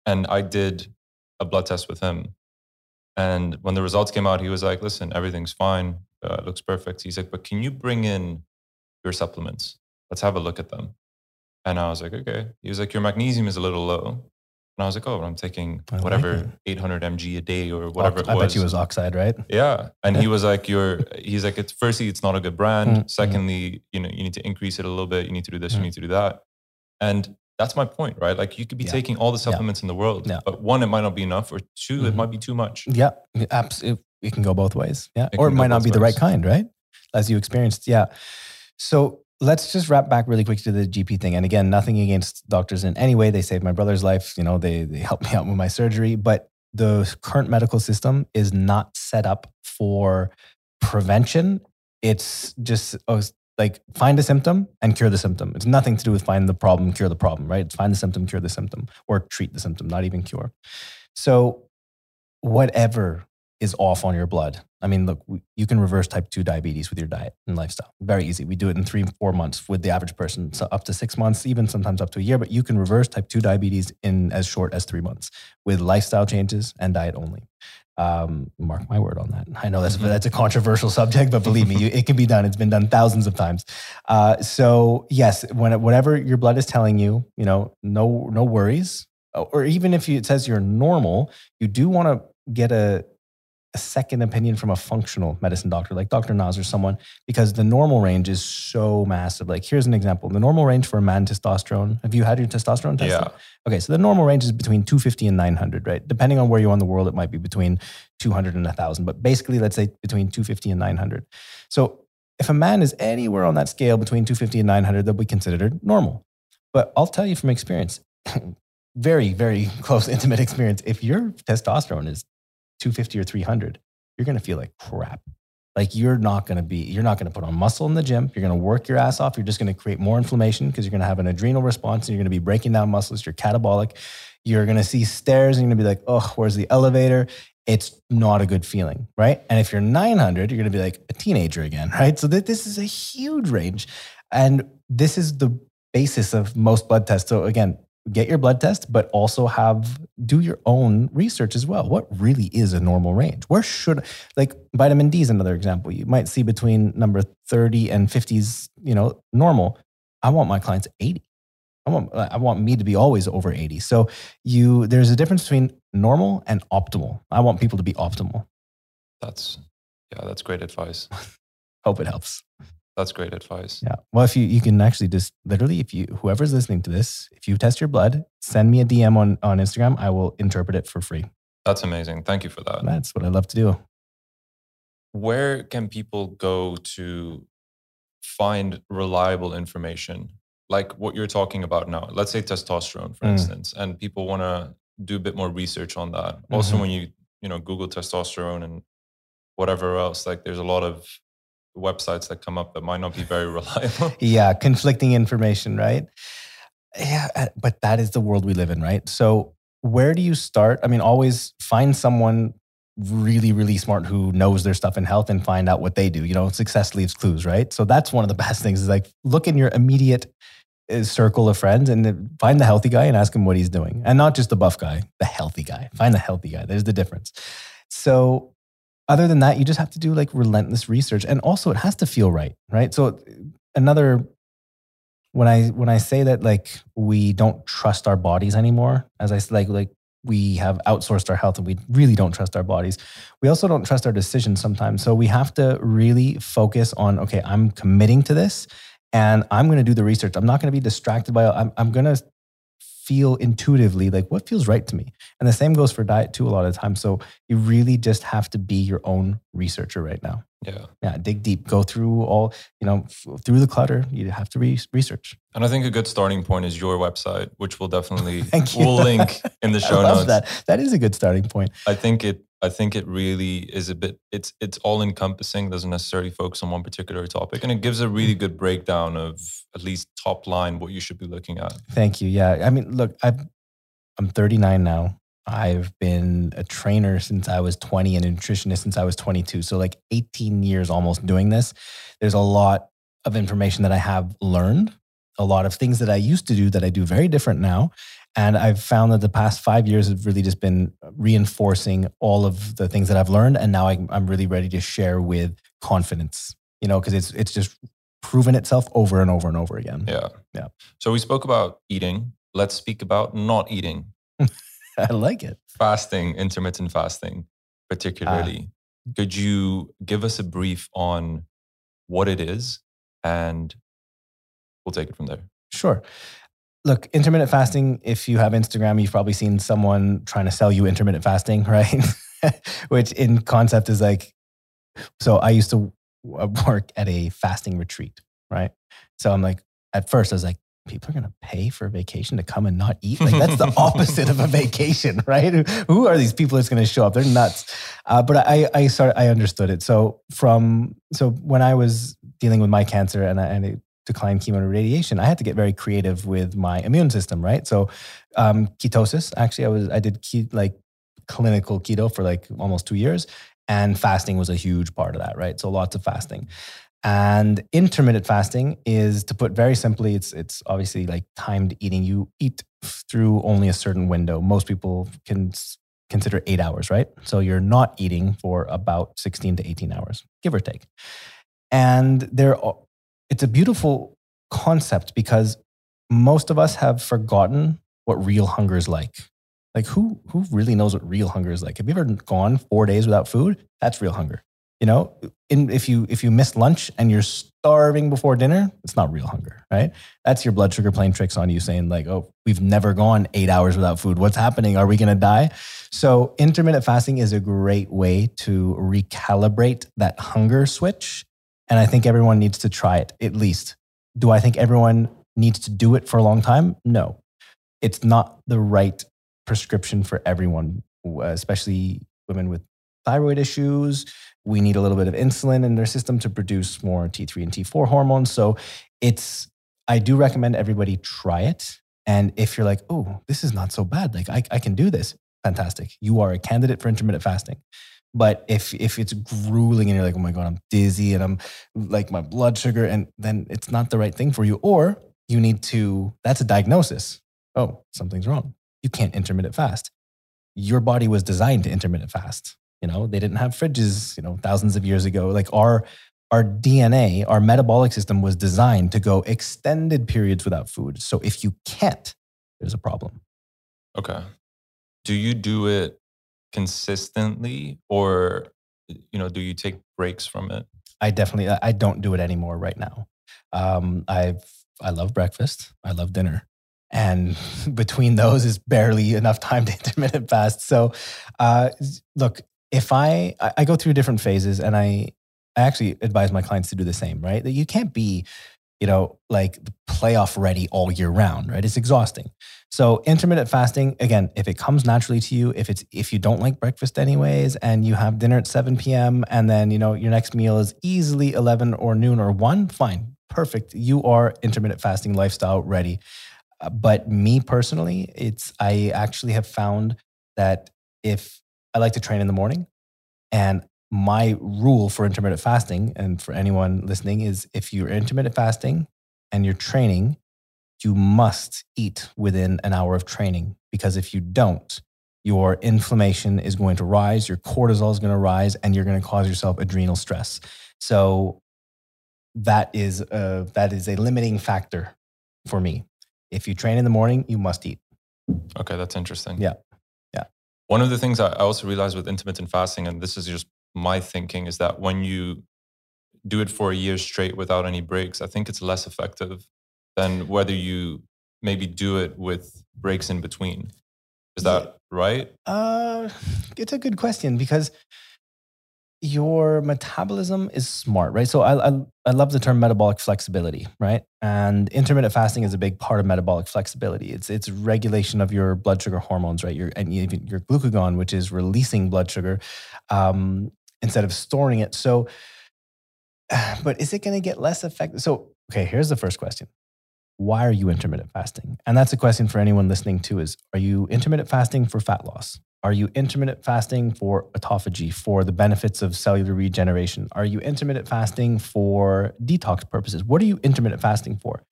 and I did a blood test with him. And when the results came out, he was like, listen, everything's fine. Uh, looks perfect. He's like, but can you bring in your supplements? Let's have a look at them. And I was like, okay. He was like, your magnesium is a little low. And I was like, oh, I'm taking whatever like 800 mg a day or whatever Ox- I bet you was oxide, right? Yeah. And he was like, you're, he's like, it's firstly, it's not a good brand. Mm-hmm. Secondly, you know, you need to increase it a little bit. You need to do this, mm-hmm. you need to do that. And that's my point, right? Like you could be yeah. taking all the supplements yeah. in the world, yeah. but one, it might not be enough, or 2 mm-hmm. it might be too much. Yeah, absolutely. It can go both ways. Yeah, it or it might not be ways. the right kind, right? As you experienced. Yeah. So let's just wrap back really quick to the GP thing. And again, nothing against doctors in any way. They saved my brother's life. You know, they they helped me out with my surgery, but the current medical system is not set up for prevention. It's just oh, like find a symptom and cure the symptom. It's nothing to do with find the problem, cure the problem, right? It's find the symptom, cure the symptom, or treat the symptom, not even cure. So, whatever is off on your blood. I mean, look, you can reverse type 2 diabetes with your diet and lifestyle. Very easy. We do it in three, four months with the average person, so up to six months, even sometimes up to a year. But you can reverse type 2 diabetes in as short as three months with lifestyle changes and diet only. Um, mark my word on that. I know that's mm-hmm. that's a controversial subject, but believe me, you, it can be done. It's been done thousands of times. Uh, so yes, when whatever your blood is telling you, you know, no no worries. Or even if you, it says you're normal, you do want to get a a second opinion from a functional medicine doctor like Dr. Nas or someone because the normal range is so massive. Like here's an example. The normal range for a man testosterone. Have you had your testosterone tested? Yeah. Okay, so the normal range is between 250 and 900, right? Depending on where you are in the world, it might be between 200 and 1000, but basically let's say between 250 and 900. So if a man is anywhere on that scale between 250 and 900, they'll be considered normal. But I'll tell you from experience, very, very close, intimate experience. If your testosterone is 250 or 300, you're going to feel like crap. Like you're not going to be, you're not going to put on muscle in the gym. You're going to work your ass off. You're just going to create more inflammation because you're going to have an adrenal response and you're going to be breaking down muscles. You're catabolic. You're going to see stairs and you're going to be like, oh, where's the elevator? It's not a good feeling, right? And if you're 900, you're going to be like a teenager again, right? So that this is a huge range. And this is the basis of most blood tests. So again, get your blood test, but also have do your own research as well. What really is a normal range? Where should like vitamin D is another example. You might see between number 30 and 50s, you know, normal. I want my clients 80. I want I want me to be always over 80. So you there's a difference between normal and optimal. I want people to be optimal. That's yeah, that's great advice. Hope it helps. That's great advice. Yeah. Well, if you you can actually just literally, if you whoever's listening to this, if you test your blood, send me a DM on on Instagram. I will interpret it for free. That's amazing. Thank you for that. That's what I love to do. Where can people go to find reliable information like what you're talking about now? Let's say testosterone, for mm. instance, and people want to do a bit more research on that. Also, mm-hmm. when you you know Google testosterone and whatever else, like there's a lot of websites that come up that might not be very reliable. yeah, conflicting information, right? Yeah, uh, but that is the world we live in, right? So where do you start? I mean, always find someone really, really smart who knows their stuff in health and find out what they do. You know, success leaves clues, right? So that's one of the best things is like look in your immediate uh, circle of friends and find the healthy guy and ask him what he's doing. And not just the buff guy, the healthy guy. Find the healthy guy. There's the difference. So other than that, you just have to do like relentless research. And also it has to feel right, right? So another when I when I say that like we don't trust our bodies anymore, as I like like we have outsourced our health and we really don't trust our bodies. We also don't trust our decisions sometimes. So we have to really focus on okay, I'm committing to this and I'm going to do the research. I'm not going to be distracted by I'm I'm going to feel intuitively like what feels right to me. And the same goes for diet too a lot of times. So you really just have to be your own researcher right now. Yeah. Yeah. Dig deep, go through all, you know, through the clutter. You have to re- research. And I think a good starting point is your website, which we'll definitely we'll link in the show I love notes. that. That is a good starting point. I think it I think it really is a bit it's it's all encompassing, doesn't necessarily focus on one particular topic. And it gives a really mm. good breakdown of at least top line what you should be looking at. Thank you. Yeah. I mean, look, I've, I'm 39 now. I've been a trainer since I was 20 and a nutritionist since I was 22. So, like 18 years almost doing this. There's a lot of information that I have learned, a lot of things that I used to do that I do very different now. And I've found that the past five years have really just been reinforcing all of the things that I've learned. And now I, I'm really ready to share with confidence, you know, because it's, it's just proven itself over and over and over again. Yeah. Yeah. So we spoke about eating. Let's speak about not eating. I like it. Fasting, intermittent fasting, particularly. Ah. Could you give us a brief on what it is and we'll take it from there. Sure. Look, intermittent fasting, if you have Instagram, you've probably seen someone trying to sell you intermittent fasting, right? Which in concept is like, so I used to work at a fasting retreat, right? So I'm like, at first I was like, people are going to pay for a vacation to come and not eat? Like that's the opposite of a vacation, right? Who are these people that's going to show up? They're nuts. Uh, but I, I started, I understood it. So from, so when I was dealing with my cancer and, I, and it declined chemo and radiation, I had to get very creative with my immune system, right? So um, ketosis, actually, I was, I did ke- like clinical keto for like almost two years and fasting was a huge part of that, right? So lots of fasting. And intermittent fasting is to put very simply, it's it's obviously like timed eating. You eat through only a certain window. Most people can consider eight hours, right? So you're not eating for about 16 to 18 hours, give or take. And there, it's a beautiful concept because most of us have forgotten what real hunger is like. Like who who really knows what real hunger is like? Have you ever gone four days without food? That's real hunger. You know, in, if you if you miss lunch and you're starving before dinner, it's not real hunger, right? That's your blood sugar playing tricks on you, saying like, "Oh, we've never gone eight hours without food. What's happening? Are we going to die?" So, intermittent fasting is a great way to recalibrate that hunger switch, and I think everyone needs to try it at least. Do I think everyone needs to do it for a long time? No, it's not the right prescription for everyone, especially women with thyroid issues. We need a little bit of insulin in their system to produce more T3 and T4 hormones. So it's, I do recommend everybody try it. And if you're like, oh, this is not so bad, like I, I can do this, fantastic. You are a candidate for intermittent fasting. But if if it's grueling and you're like, oh my God, I'm dizzy and I'm like my blood sugar, and then it's not the right thing for you. Or you need to, that's a diagnosis. Oh, something's wrong. You can't intermittent fast. Your body was designed to intermittent fast. You know, they didn't have fridges, you know, thousands of years ago. Like our our DNA, our metabolic system was designed to go extended periods without food. So if you can't, there's a problem. Okay. Do you do it consistently or you know, do you take breaks from it? I definitely I don't do it anymore right now. Um, I've I love breakfast. I love dinner. And between those is barely enough time to intermittent fast. So, uh, look, if I I go through different phases, and I I actually advise my clients to do the same, right? That you can't be, you know, like playoff ready all year round, right? It's exhausting. So intermittent fasting, again, if it comes naturally to you, if it's if you don't like breakfast anyways, and you have dinner at 7 p.m. and then you know your next meal is easily 11 or noon or one, fine, perfect. You are intermittent fasting lifestyle ready. Uh, but me personally, it's I actually have found that if I like to train in the morning, and my rule for intermittent fasting, and for anyone listening, is if you're intermittent fasting and you're training, you must eat within an hour of training because if you don't, your inflammation is going to rise, your cortisol is going to rise, and you're going to cause yourself adrenal stress. So that is a, that is a limiting factor for me. If you train in the morning, you must eat. Okay, that's interesting. Yeah. Yeah. One of the things I also realized with intermittent fasting, and this is just my thinking, is that when you do it for a year straight without any breaks, I think it's less effective than whether you maybe do it with breaks in between. Is that yeah. right? Uh, it's a good question because your metabolism is smart, right? So I, I, I love the term metabolic flexibility, right? And intermittent fasting is a big part of metabolic flexibility. It's it's regulation of your blood sugar hormones, right? Your and even your glucagon, which is releasing blood sugar um, instead of storing it. So, but is it going to get less effective? So, okay, here's the first question: Why are you intermittent fasting? And that's a question for anyone listening too: Is are you intermittent fasting for fat loss? Are you intermittent fasting for autophagy, for the benefits of cellular regeneration? Are you intermittent fasting for detox purposes? What are you intermittent fasting for?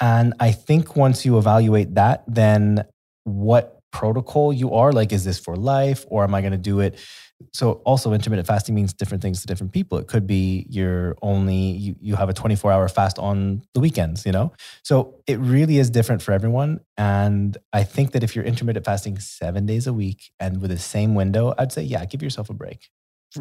And I think once you evaluate that, then what protocol you are like, is this for life or am I going to do it so also intermittent fasting means different things to different people. It could be you're only you, you have a 24 hour fast on the weekends you know? So it really is different for everyone. And i think that if you're intermittent fasting seven days a week and with the same window i'd say yeah give yourself a break.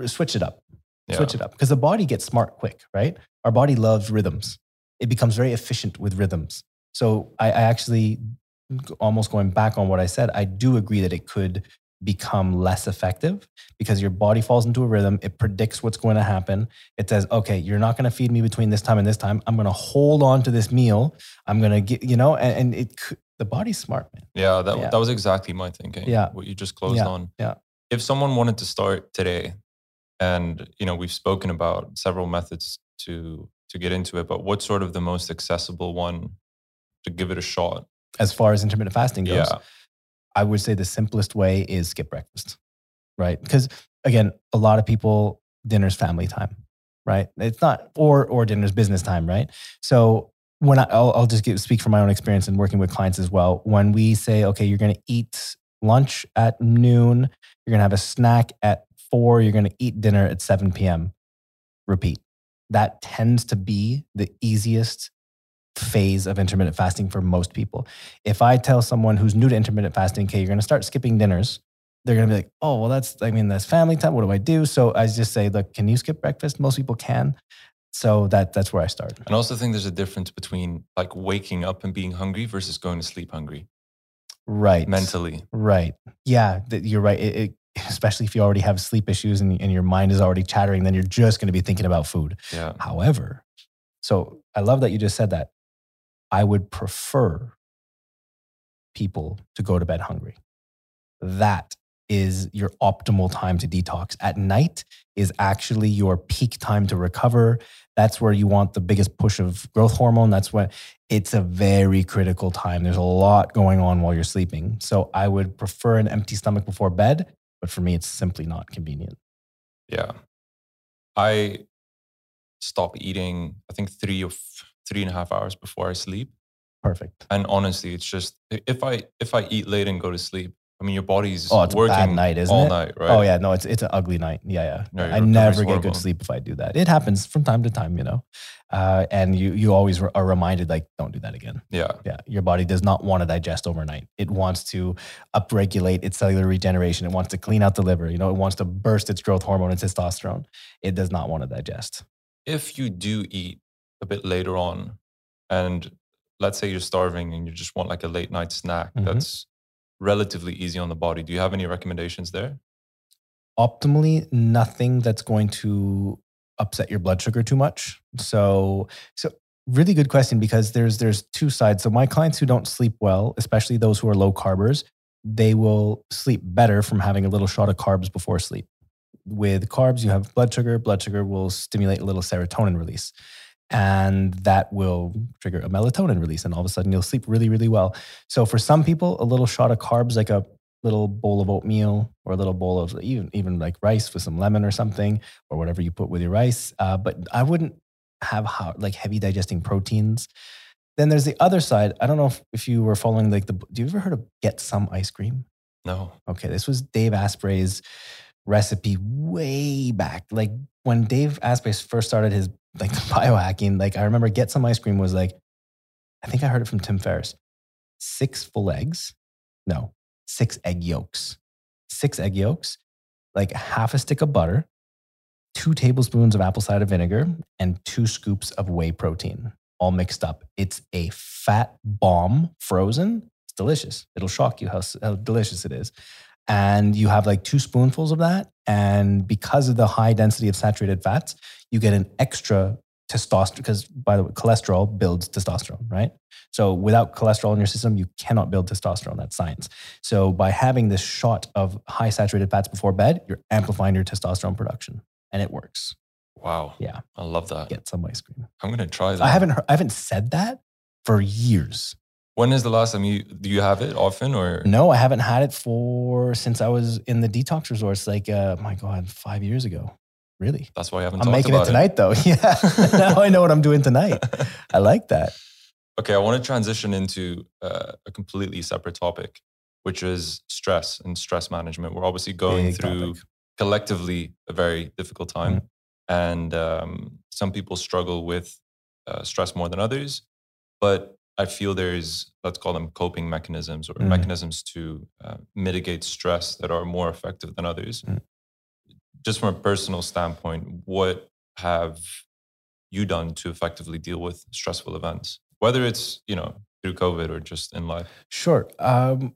Switch it up. Yeah. switch it up. Because the body gets smart quick right? Our body loves rhythms. It becomes very efficient with rhythms. So I, I actually almost going back on what i said i do agree that it could become less effective because your body falls into a rhythm. It predicts what's going to happen. It says, okay, you're not going to feed me between this time and this time. I'm going to hold on to this meal. I'm going to get, you know, and, and it, the body's smart, man. Yeah that, yeah. that was exactly my thinking. Yeah. What you just closed yeah. on. Yeah. If someone wanted to start today and, you know, we've spoken about several methods to, to get into it, but what's sort of the most accessible one to give it a shot? As far as intermittent fasting goes. Yeah I would say the simplest way is skip breakfast, right? Because again, a lot of people dinner's family time, right? It's not or or dinner's business time, right? So when I, will I'll just speak from my own experience and working with clients as well. When we say, okay, you're going to eat lunch at noon, you're going to have a snack at four, you're going to eat dinner at 7 p.m. Repeat. That tends to be the easiest phase of intermittent fasting for most people. If I tell someone who's new to intermittent fasting, okay, you're going to start skipping dinners, they're going to be like, oh, well, that's, I mean, that's family time. What do I do? So I just say, look, can you skip breakfast? Most people can. So that that's where I start. And also think there's a difference between like waking up and being hungry versus going to sleep hungry. Right. Mentally. Right. Yeah, you're right. It, it, especially if you already have sleep issues and, and your mind is already chattering, then you're just going to be thinking about food. Yeah. However, so I love that you just said that. I would prefer people to go to bed hungry. That is your optimal time to detox. At night is actually your peak time to recover. That's where you want the biggest push of growth hormone. That's when it's a very critical time. There's a lot going on while you're sleeping. So I would prefer an empty stomach before bed, but for me, it's simply not convenient. Yeah. I stop eating, I think three of three and a half hours before I sleep. Perfect. And honestly, it's just if I if I eat late and go to sleep, I mean your body's oh, it's working a bad night, isn't all it? night, right? Oh yeah, no, it's it's an ugly night. Yeah, yeah. I never get good sleep if I do that. It happens from time to time, you know. Uh, and you you always are reminded like, don't do that again. Yeah, yeah. Your body does not want to digest overnight. It wants to upregulate its cellular regeneration. It wants to clean out the liver. You know, it wants to burst its growth hormone and testosterone. It does not want to digest. If you do eat a bit later on, and let's say you're starving and you just want like a late night snack mm-hmm. that's relatively easy on the body. Do you have any recommendations there? Optimally, nothing that's going to upset your blood sugar too much. So, so really good question because there's there's two sides. So my clients who don't sleep well, especially those who are low carbers, they will sleep better from having a little shot of carbs before sleep. With carbs, you have blood sugar. Blood sugar will stimulate a little serotonin release. And that will trigger a melatonin release. And all of a sudden, you'll sleep really, really well. So, for some people, a little shot of carbs, like a little bowl of oatmeal or a little bowl of even, even like rice with some lemon or something, or whatever you put with your rice. Uh, but I wouldn't have how, like heavy digesting proteins. Then there's the other side. I don't know if, if you were following like the. Do you ever heard of Get Some Ice Cream? No. Okay, this was Dave Asprey's recipe way back. Like when Dave Asprey first started his like biohacking, like I remember Get Some Ice Cream was like, I think I heard it from Tim Ferriss. Six full eggs. No, six egg yolks. Six egg yolks, like half a stick of butter, two tablespoons of apple cider vinegar, and two scoops of whey protein, all mixed up. It's a fat bomb frozen. It's delicious. It'll shock you how, how delicious it is. And you have like two spoonfuls of that. And because of the high density of saturated fats, you get an extra testosterone because by the way cholesterol builds testosterone right so without cholesterol in your system you cannot build testosterone that's science so by having this shot of high saturated fats before bed you're amplifying your testosterone production and it works. Wow. Yeah. I love that. Get some ice cream. I'm going to try that. I haven't heard, I haven't said that for years. When is the last time you do you have it often or No, I haven't had it for since I was in the detox resorts like uh my god, 5 years ago. Really? That's why I haven't I'm making it tonight it. though. Yeah. now I know what I'm doing tonight. I like that. Okay, I want to transition into uh, a completely separate topic, which is stress and stress management. We're obviously going Big through topic. collectively a very difficult time. Mm. And um, some people struggle with uh, stress more than others. But I feel there's, let's call them coping mechanisms or Mm. mechanisms to uh, mitigate stress that are more effective than others. Mm. Just from a personal standpoint, what have you done to effectively deal with stressful events? Whether it's, you know, through COVID or just in life. Sure. Um,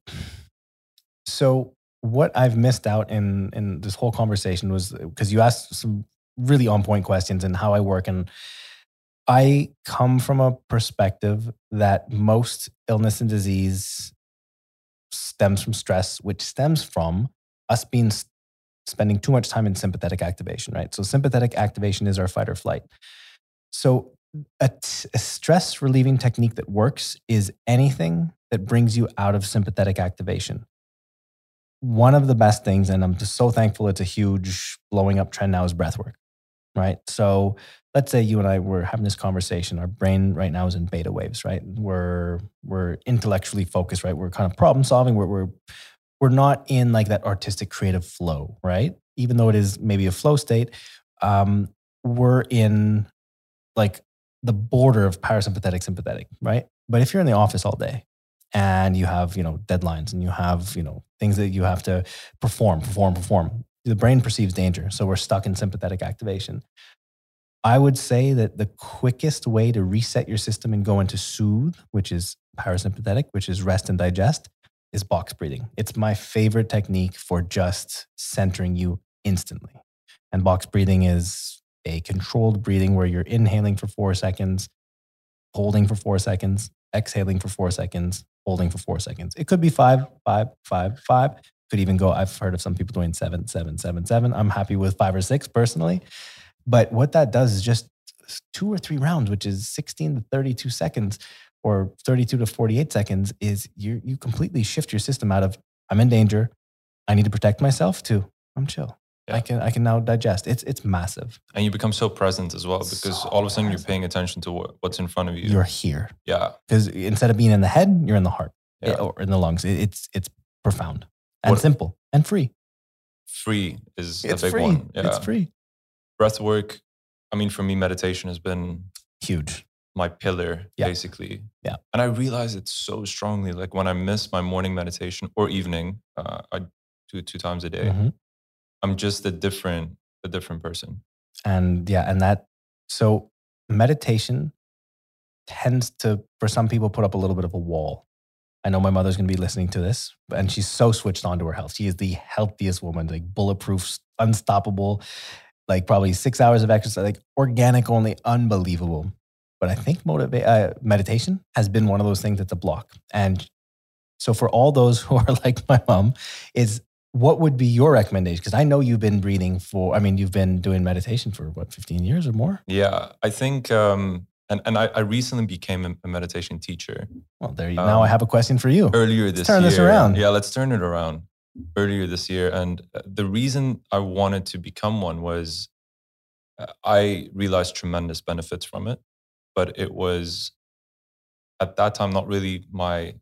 so what I've missed out in in this whole conversation was because you asked some really on point questions and how I work, and I come from a perspective that most illness and disease stems from stress, which stems from us being spending too much time in sympathetic activation, right? So sympathetic activation is our fight or flight. So a, t- a stress relieving technique that works is anything that brings you out of sympathetic activation. One of the best things, and I'm just so thankful it's a huge blowing up trend now, is breath work, right? So let's say you and I were having this conversation. Our brain right now is in beta waves, right? We're we're intellectually focused, right? We're kind of problem solving. We're we're we're not in like that artistic creative flow, right? Even though it is maybe a flow state, um, we're in like the border of parasympathetic sympathetic right but if you're in the office all day and you have you know deadlines and you have you know things that you have to perform perform perform the brain perceives danger so we're stuck in sympathetic activation i would say that the quickest way to reset your system and go into soothe which is parasympathetic which is rest and digest is box breathing it's my favorite technique for just centering you instantly and box breathing is a controlled breathing where you're inhaling for four seconds, holding for four seconds, exhaling for four seconds, holding for four seconds. It could be five, five, five, five. Could even go. I've heard of some people doing seven, seven, seven, seven. I'm happy with five or six personally. But what that does is just two or three rounds, which is 16 to 32 seconds or 32 to 48 seconds, is you you completely shift your system out of I'm in danger, I need to protect myself to I'm chill. Yeah. I can I can now digest. It's it's massive. And you become so present as well because So all of a sudden you're paying attention to what, what's in front of you. You're here yeah. because instead of being in the head, you're in the heart Yeah. Eh, or in the lungs. It- It's it's profound and What- simple and free. Free is It's a big free. one. Yeah. It's free. Breath work. I mean, for me, meditation has been Huge. my pillar, Yeah. basically. Yeah. And I realize it so strongly. Like when I miss my morning meditation or evening, uh, I do it two times a day. Mhm. I'm just a different, a different person. And yeah, and that so meditation tends to for some people put up a little bit of a wall. I know my mother's going to be listening to this, and she's so switched on to her health. She is the healthiest woman, like bulletproof, unstoppable, like probably six hours of exercise, like organic only, unbelievable. but I think motiva- uh, meditation has been one of those things that's a block. And so for all those who are like my mom, is what would be your recommendation? Because I know you've been breathing for, I mean, you've been doing meditation for what, 15 years or more? Yeah, I think, um, and, and I, I recently became a, meditation teacher Well, there you now I have a question for you. earlier this turn year. this around. Yeah, let's turn it around. Earlier this year, and uh, the reason I wanted to become one was uh, I realized tremendous benefits from it, but it was at that time not really my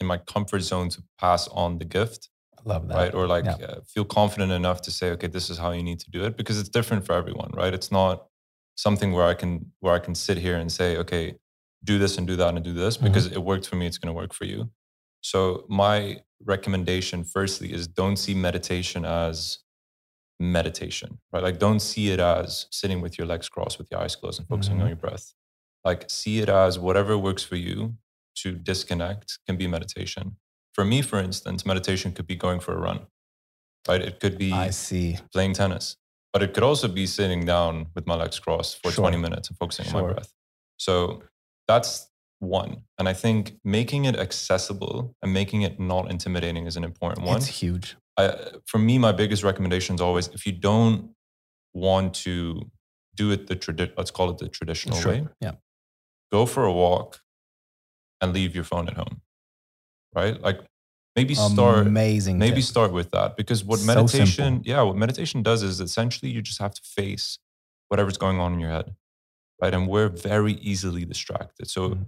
in my comfort zone to pass on the gift I love that. right or like Yeah. uh, feel confident enough to say okay this is how you need to do it because it's different for everyone right it's not something where i can where i can sit here and say okay do this and do that and do this Mhm. because it worked for me it's going to work for you so my recommendation firstly is don't see meditation as meditation right like don't see it as sitting with your legs crossed with your eyes closed and focusing Mhm. on your breath like see it as whatever works for you to disconnect can be meditation for me for instance meditation could be going for a run right it could be I see. playing tennis but it could also be sitting down with my legs crossed for Sure. 20 minutes and focusing on my breath so that's one and i think making it accessible and making it not intimidating is an important one It's huge. I, for me, my biggest recommendation is always if you don't want to do it the tradi- let's call it the traditional Sure. way, Yeah. go for a walk and leave your phone at home. Right? Like maybe start Amazing. maybe tip. start with that because what So meditation, simple. yeah, what meditation does is essentially you just have to face whatever's going on in your head. Right? And we're very easily distracted. So Mhm.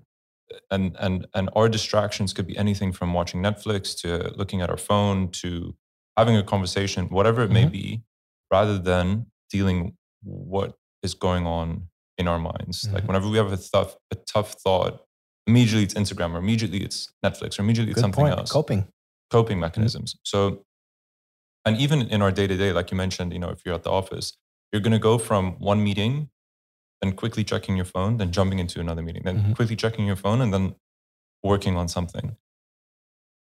and and and our distractions could be anything from watching Netflix to looking at our phone to having a conversation, whatever it may Mhm. be, rather than dealing what is going on in our minds. Like Mhm. whenever we have a tough a tough thought, immediately it's Instagram or immediately it's Netflix or immediately it's Good something point. else. Coping. Coping mechanisms. So and even in our day to day, like you mentioned, you know, if you're at the office, you're going to go from one meeting, then quickly checking your phone, then jumping into another meeting, then Mhm. quickly checking your phone, and then working on something.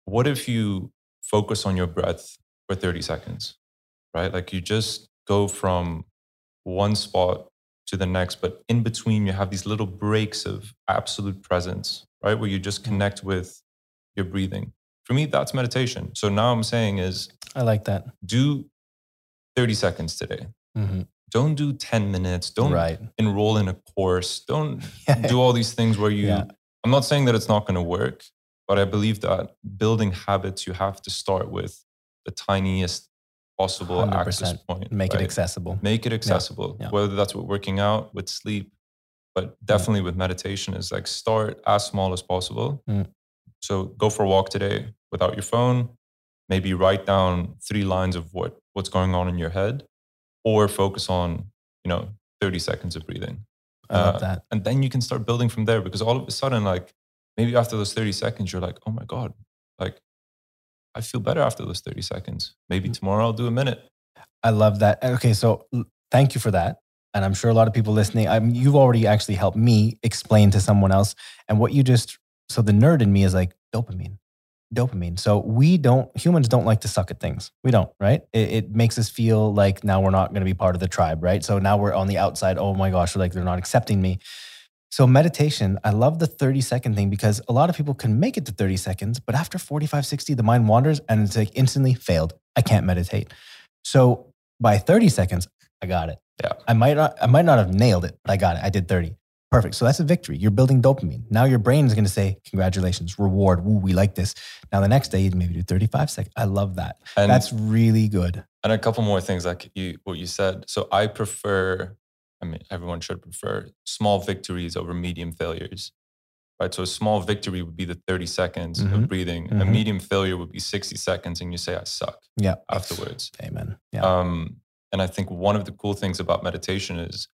What if you focus on your breath for 30 seconds, right? Like you just go from one spot to the next, but in between, you have these little breaks of absolute presence, right? Where you just connect with your breathing. For me, that's meditation. So now I'm saying is I like that. do 30 seconds today. Mhm. Don't do 10 minutes. Don't Right. enroll in a course. Don't do all these things where you, Yeah. I'm not saying that it's not going to work, but I believe that building habits, you have to start with the tiniest possible access 100%. point. Make it accessible. Make it accessible, yeah. whether that's with working out, with sleep, but definitely with meditation is like start as small as possible. Mm. So go for a walk today without your phone. Maybe write down three lines of what what's going on in your head, or focus on you know 30 seconds of breathing I love Uh, that. and then you can start building from there because all of a sudden like maybe after those 30 seconds you're like oh my god like i feel better after those 30 seconds maybe Mm. tomorrow i'll do a minute I love that. Okay, so thank you for that. And I'm sure a lot of people listening, I mean, you've already actually helped me explain to someone else. And what you just, so the nerd in me is like dopamine, dopamine. So we don't, humans don't like to suck at things. We don't, right? It, it makes us feel like now we're not going to be part of the tribe, right? So now we're on the outside. Oh my gosh, like they're not accepting me. So meditation, I love the 30 second thing because a lot of people can make it to 30 seconds, but after 45, 60, the mind wanders and it's like instantly failed. I can't meditate. So by 30 seconds, I got it. Yeah. I might not, I might not have nailed it, but I got it. I did 30. Perfect. So that's a victory. You're building dopamine. Now your brain is going to say, congratulations, reward. Woo, we like this. Now the next day, you maybe do 35 seconds. I love that. and that's really good. and a couple more things like you what you said so i prefer i mean everyone should prefer small victories over medium failures right so a small victory would be the 30 seconds Mhm. of breathing a Mhm. medium failure would be 60 seconds and you say i suck Yeah. afterwards Amen. Yeah. Um, and I think one of the cool things about meditation is,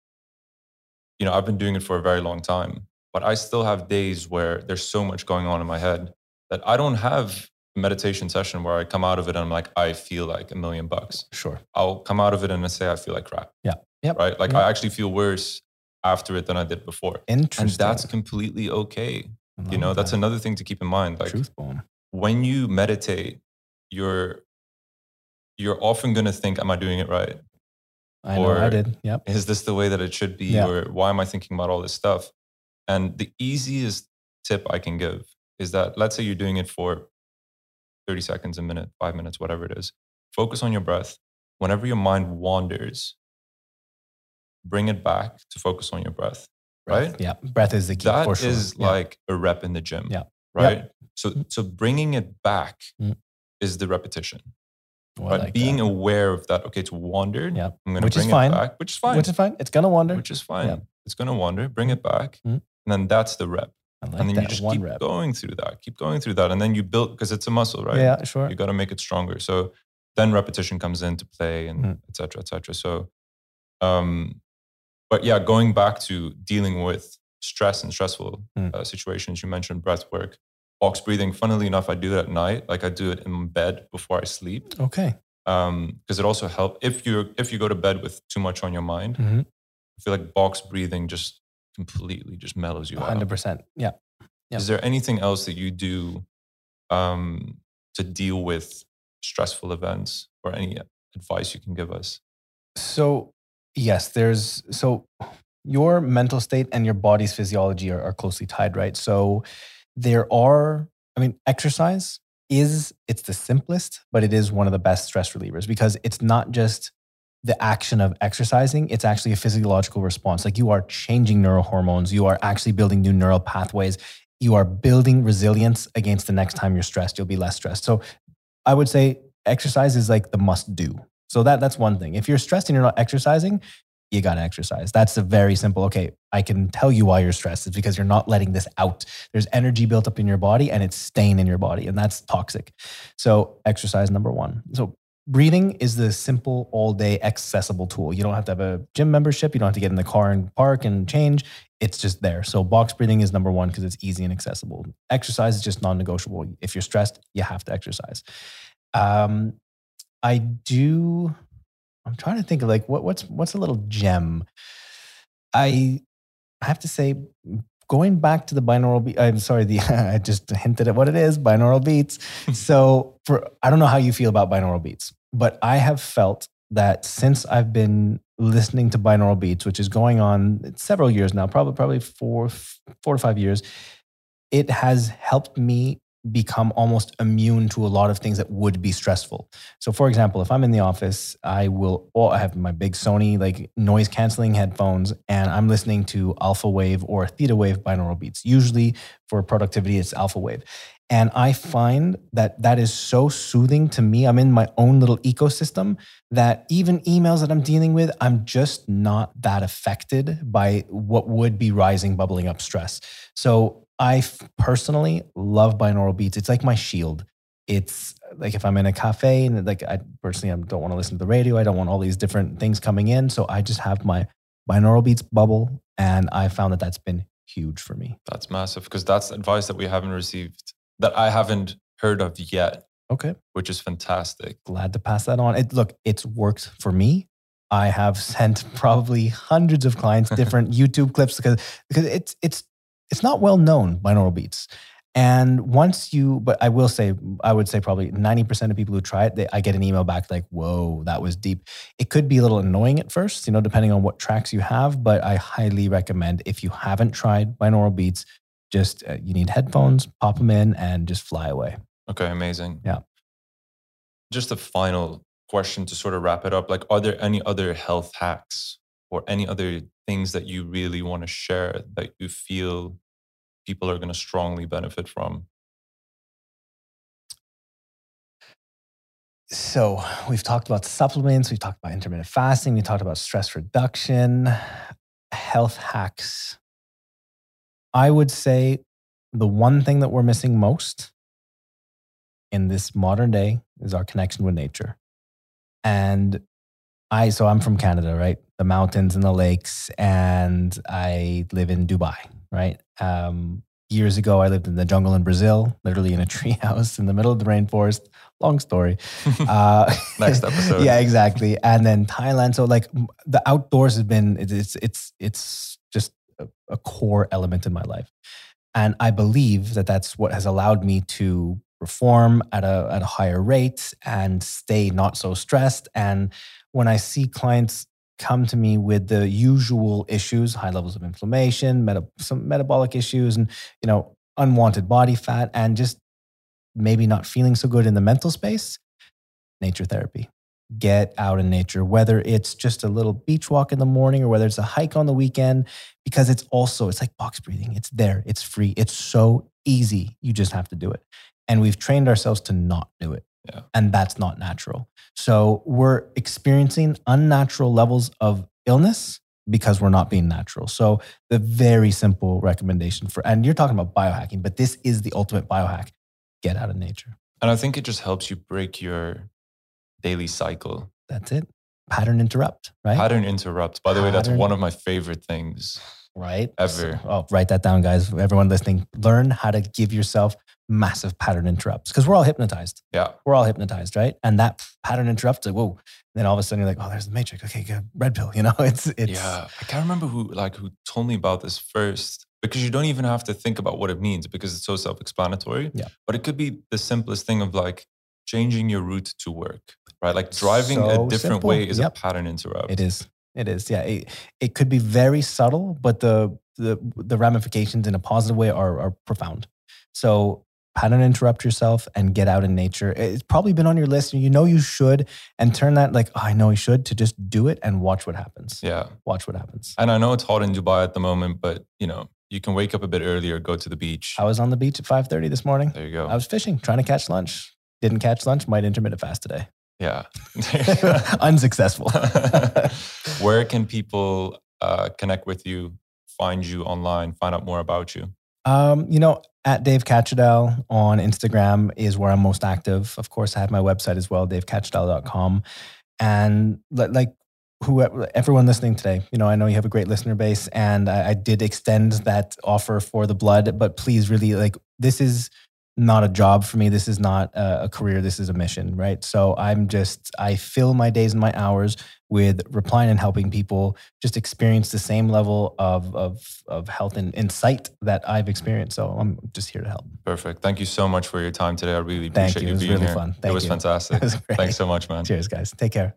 you know, I've been doing it for a very long time, but I still have days where there's so much going on in my head that I don't have a meditation session where I come out of it and I'm like, I feel like a million bucks. sure. I'll come out of it and I say, I feel like crap. Yeah. Yep. Right. Like Yep. I actually feel worse after it than I did before. Interesting. And that's completely okay. You know, that's another thing to keep in mind. Like truth bomb. when you meditate, you're you're often going to think, am I doing it right? I know I or- did. Yep. is this the way that it should be Yeah. or why am i thinking about all this stuff And the easiest tip I can give is that let's say you're doing it for 30 seconds, a minute, five minutes, whatever it is. Focus on your breath. Whenever your mind wanders, bring it back to focus on your breath. Breath, Right? Yeah. Breath is the key That for sure. is Yeah. like a rep in the gym. Yeah. Right. So so bringing it back Mm. is the repetition. Oh, I like Being that. aware of that. Okay, it's wandered. Yeah. I'm gonna Which is bring fine. it back, which is fine. Which is fine. It's gonna wander. which is fine. Yeah. It's gonna wander. Bring it back, Mm. and then that's the rep. Like and then you just keep rep. going through that. Keep going through that, and then you build because it's a muscle, right? Yeah, sure. You got to make it stronger. So then repetition comes into play, and Mm. et cetera, et cetera. So, um, but yeah, going back to dealing with stress and stressful Mm. uh, situations, you mentioned breath work, box breathing. Funnily enough, I do it at night. Like I do it in bed before I sleep, Okay. because it also helps if you if you go to bed with too much on your mind. Mhm. I feel like box breathing just completely just mellows you out. Hundred percent. Yeah. Yeah. Is there anything else that you do um, to deal with stressful events or any advice you can give us? So yes, there's so your mental state and your body's physiology are, are closely tied, right? So there are, I mean, exercise is it's the simplest, but it is one of the best stress relievers because it's not just the action of exercising, it's actually a physiological response. Like you are changing neurohormones, you are actually building new neural pathways, you are building resilience against the next time you're stressed, you'll be less stressed. So I would say exercise is like the must do. So that that's one thing. If you're stressed and you're not exercising, you got to exercise. That's a very simple. Okay, I can tell you why you're stressed. It's because you're not letting this out. There's energy built up in your body and it's staying in your body, and that's toxic. So exercise number one. So breathing is the simple all day accessible tool. You don't have to have a gym membership. You don't have to get in the car and park and change. It's just there. So box breathing is number one because it's easy and accessible. Exercise is just non-negotiable. If you're stressed, you have to exercise. Um, I do. I'm trying to think of like what, what's what's a little gem. I I have to say, going back to the binaural beat. I'm sorry, the I just hinted at what it is. Binaural beats. so for I don't know how you feel about binaural beats, but I have felt that since I've been listening to binaural beats, which is going on several years now, probably probably four four to five years, it has helped me become almost immune to a lot of things that would be stressful. So, for example, if I'm in the office, I will, oh, I have my big Sony like noise canceling headphones and I'm listening to alpha wave or theta wave binaural beats. Usually for productivity, it's alpha wave. And I find that that is so soothing to me. I'm in my own little ecosystem that even emails that I'm dealing with, I'm just not that affected by what would be rising, bubbling up stress. So I f- personally love binaural beats. It's like my shield. It's like if I'm in a cafe and like I personally I don't want to listen to the radio. I don't want all these different things coming in. So I just have my binaural beats bubble, and I found that that's been huge for me. That's massive because that's advice that we haven't received, that I haven't heard of yet, Okay, which is fantastic. glad to pass that on. It look, it's worked for me. I have sent probably hundreds of clients different YouTube clips because because it's it's it's not well known binaural beats. And once you, but I will say, I would say probably 90% of people who try it, they, I get an email back like, whoa, that was deep. It could be a little annoying at first, you know, depending on what tracks you have, but I highly recommend if you haven't tried binaural beats, just uh, you need headphones, pop them in and just fly away. Okay, amazing. Yeah. Just a final question to sort of wrap it up. Like, are there any other health hacks or any other things that you really want to share that you feel people are going to strongly benefit from? So we've talked about supplements, we've talked about intermittent fasting, we talked about stress reduction, health hacks. I would say the one thing that we're missing most in this modern day is our connection with nature. And I, so I'm from Canada, right? The mountains and the lakes, and I live in Dubai, right? Um, years ago, I lived in the jungle in Brazil, literally in a tree house in the middle of the rainforest. Long story. Uh, Next episode. yeah, exactly. And then Thailand. So like the outdoors has been it's it's it's just a, a core element in my life, and I believe that that's what has allowed me to perform at a at a higher rate and stay not so stressed. And when I see clients come to me with the usual issues, high levels of inflammation, meta- some metabolic issues, and you know, unwanted body fat, and just maybe not feeling so good in the mental space, nature therapy. Get out in nature, whether it's just a little beach walk in the morning or whether it's a hike on the weekend, because it's also, it's like box breathing. It's there, it's free, it's so easy. You just have to do it. And we've trained ourselves to not do it. Yeah. And that's not natural. So we're experiencing unnatural levels of illness because we're not being natural. So the very simple recommendation for, and you're talking about biohacking, but this is the ultimate biohack get out of nature. And I think it just helps you break your daily cycle. That's it. Pattern interrupt, right? Pattern interrupt. By the way, that's one of my favorite things. right? Ever. So- oh, write that down, guys. Everyone listening, learn how to give yourself massive pattern interrupts because we're all hypnotized. Yeah. We're all hypnotized, right? And that pattern interrupts, like, whoa. And then all of a sudden you're like, oh, there's the matrix. Okay, good. Red pill. You know, it's, it's, yeah. I can't remember who like who told me about this first because you don't even have to think about what it means because it's so self-explanatory. Yeah. But it could be the simplest thing of like changing your route to work, right? Like driving a different simple. way is Yep. a pattern interrupt. It is. It is. Yeah. It, it could be very subtle, but the the the ramifications in a positive way are are profound. So pattern interrupt yourself and get out in nature. It's probably been on your list. and You know you should, and turn that like oh, I know I should to just do it and watch what happens. Yeah. Watch what happens. And I know it's hot in Dubai at the moment, but you know, you can wake up a bit earlier, go to the beach. I was on the beach at five thirty this morning. There you go. I was fishing, trying to catch lunch. Didn't catch lunch. Might intermittent fast today. yeah. Unsuccessful. Where can people uh, connect with you, find you online, find out more about you? Um, you know, at Dave Catudal on Instagram is where I'm most active. Of course, I have my website as well, davecatudal.com. And like who everyone listening today, you know, I know you have a great listener base and I, I did extend that offer for the blood, but please really like this is not a job for me. This is not a, career. This is a mission, right? So I'm just, I fill my days and my hours with replying and helping people just experience the same level of, of, of health and insight that I've experienced. So I'm just here to help. Perfect. Thank you so much for your time today. I really Thank appreciate you. you, It was being really here. fun. it was you. fantastic. It was. Thanks so much, man. Cheers, guys. Take care.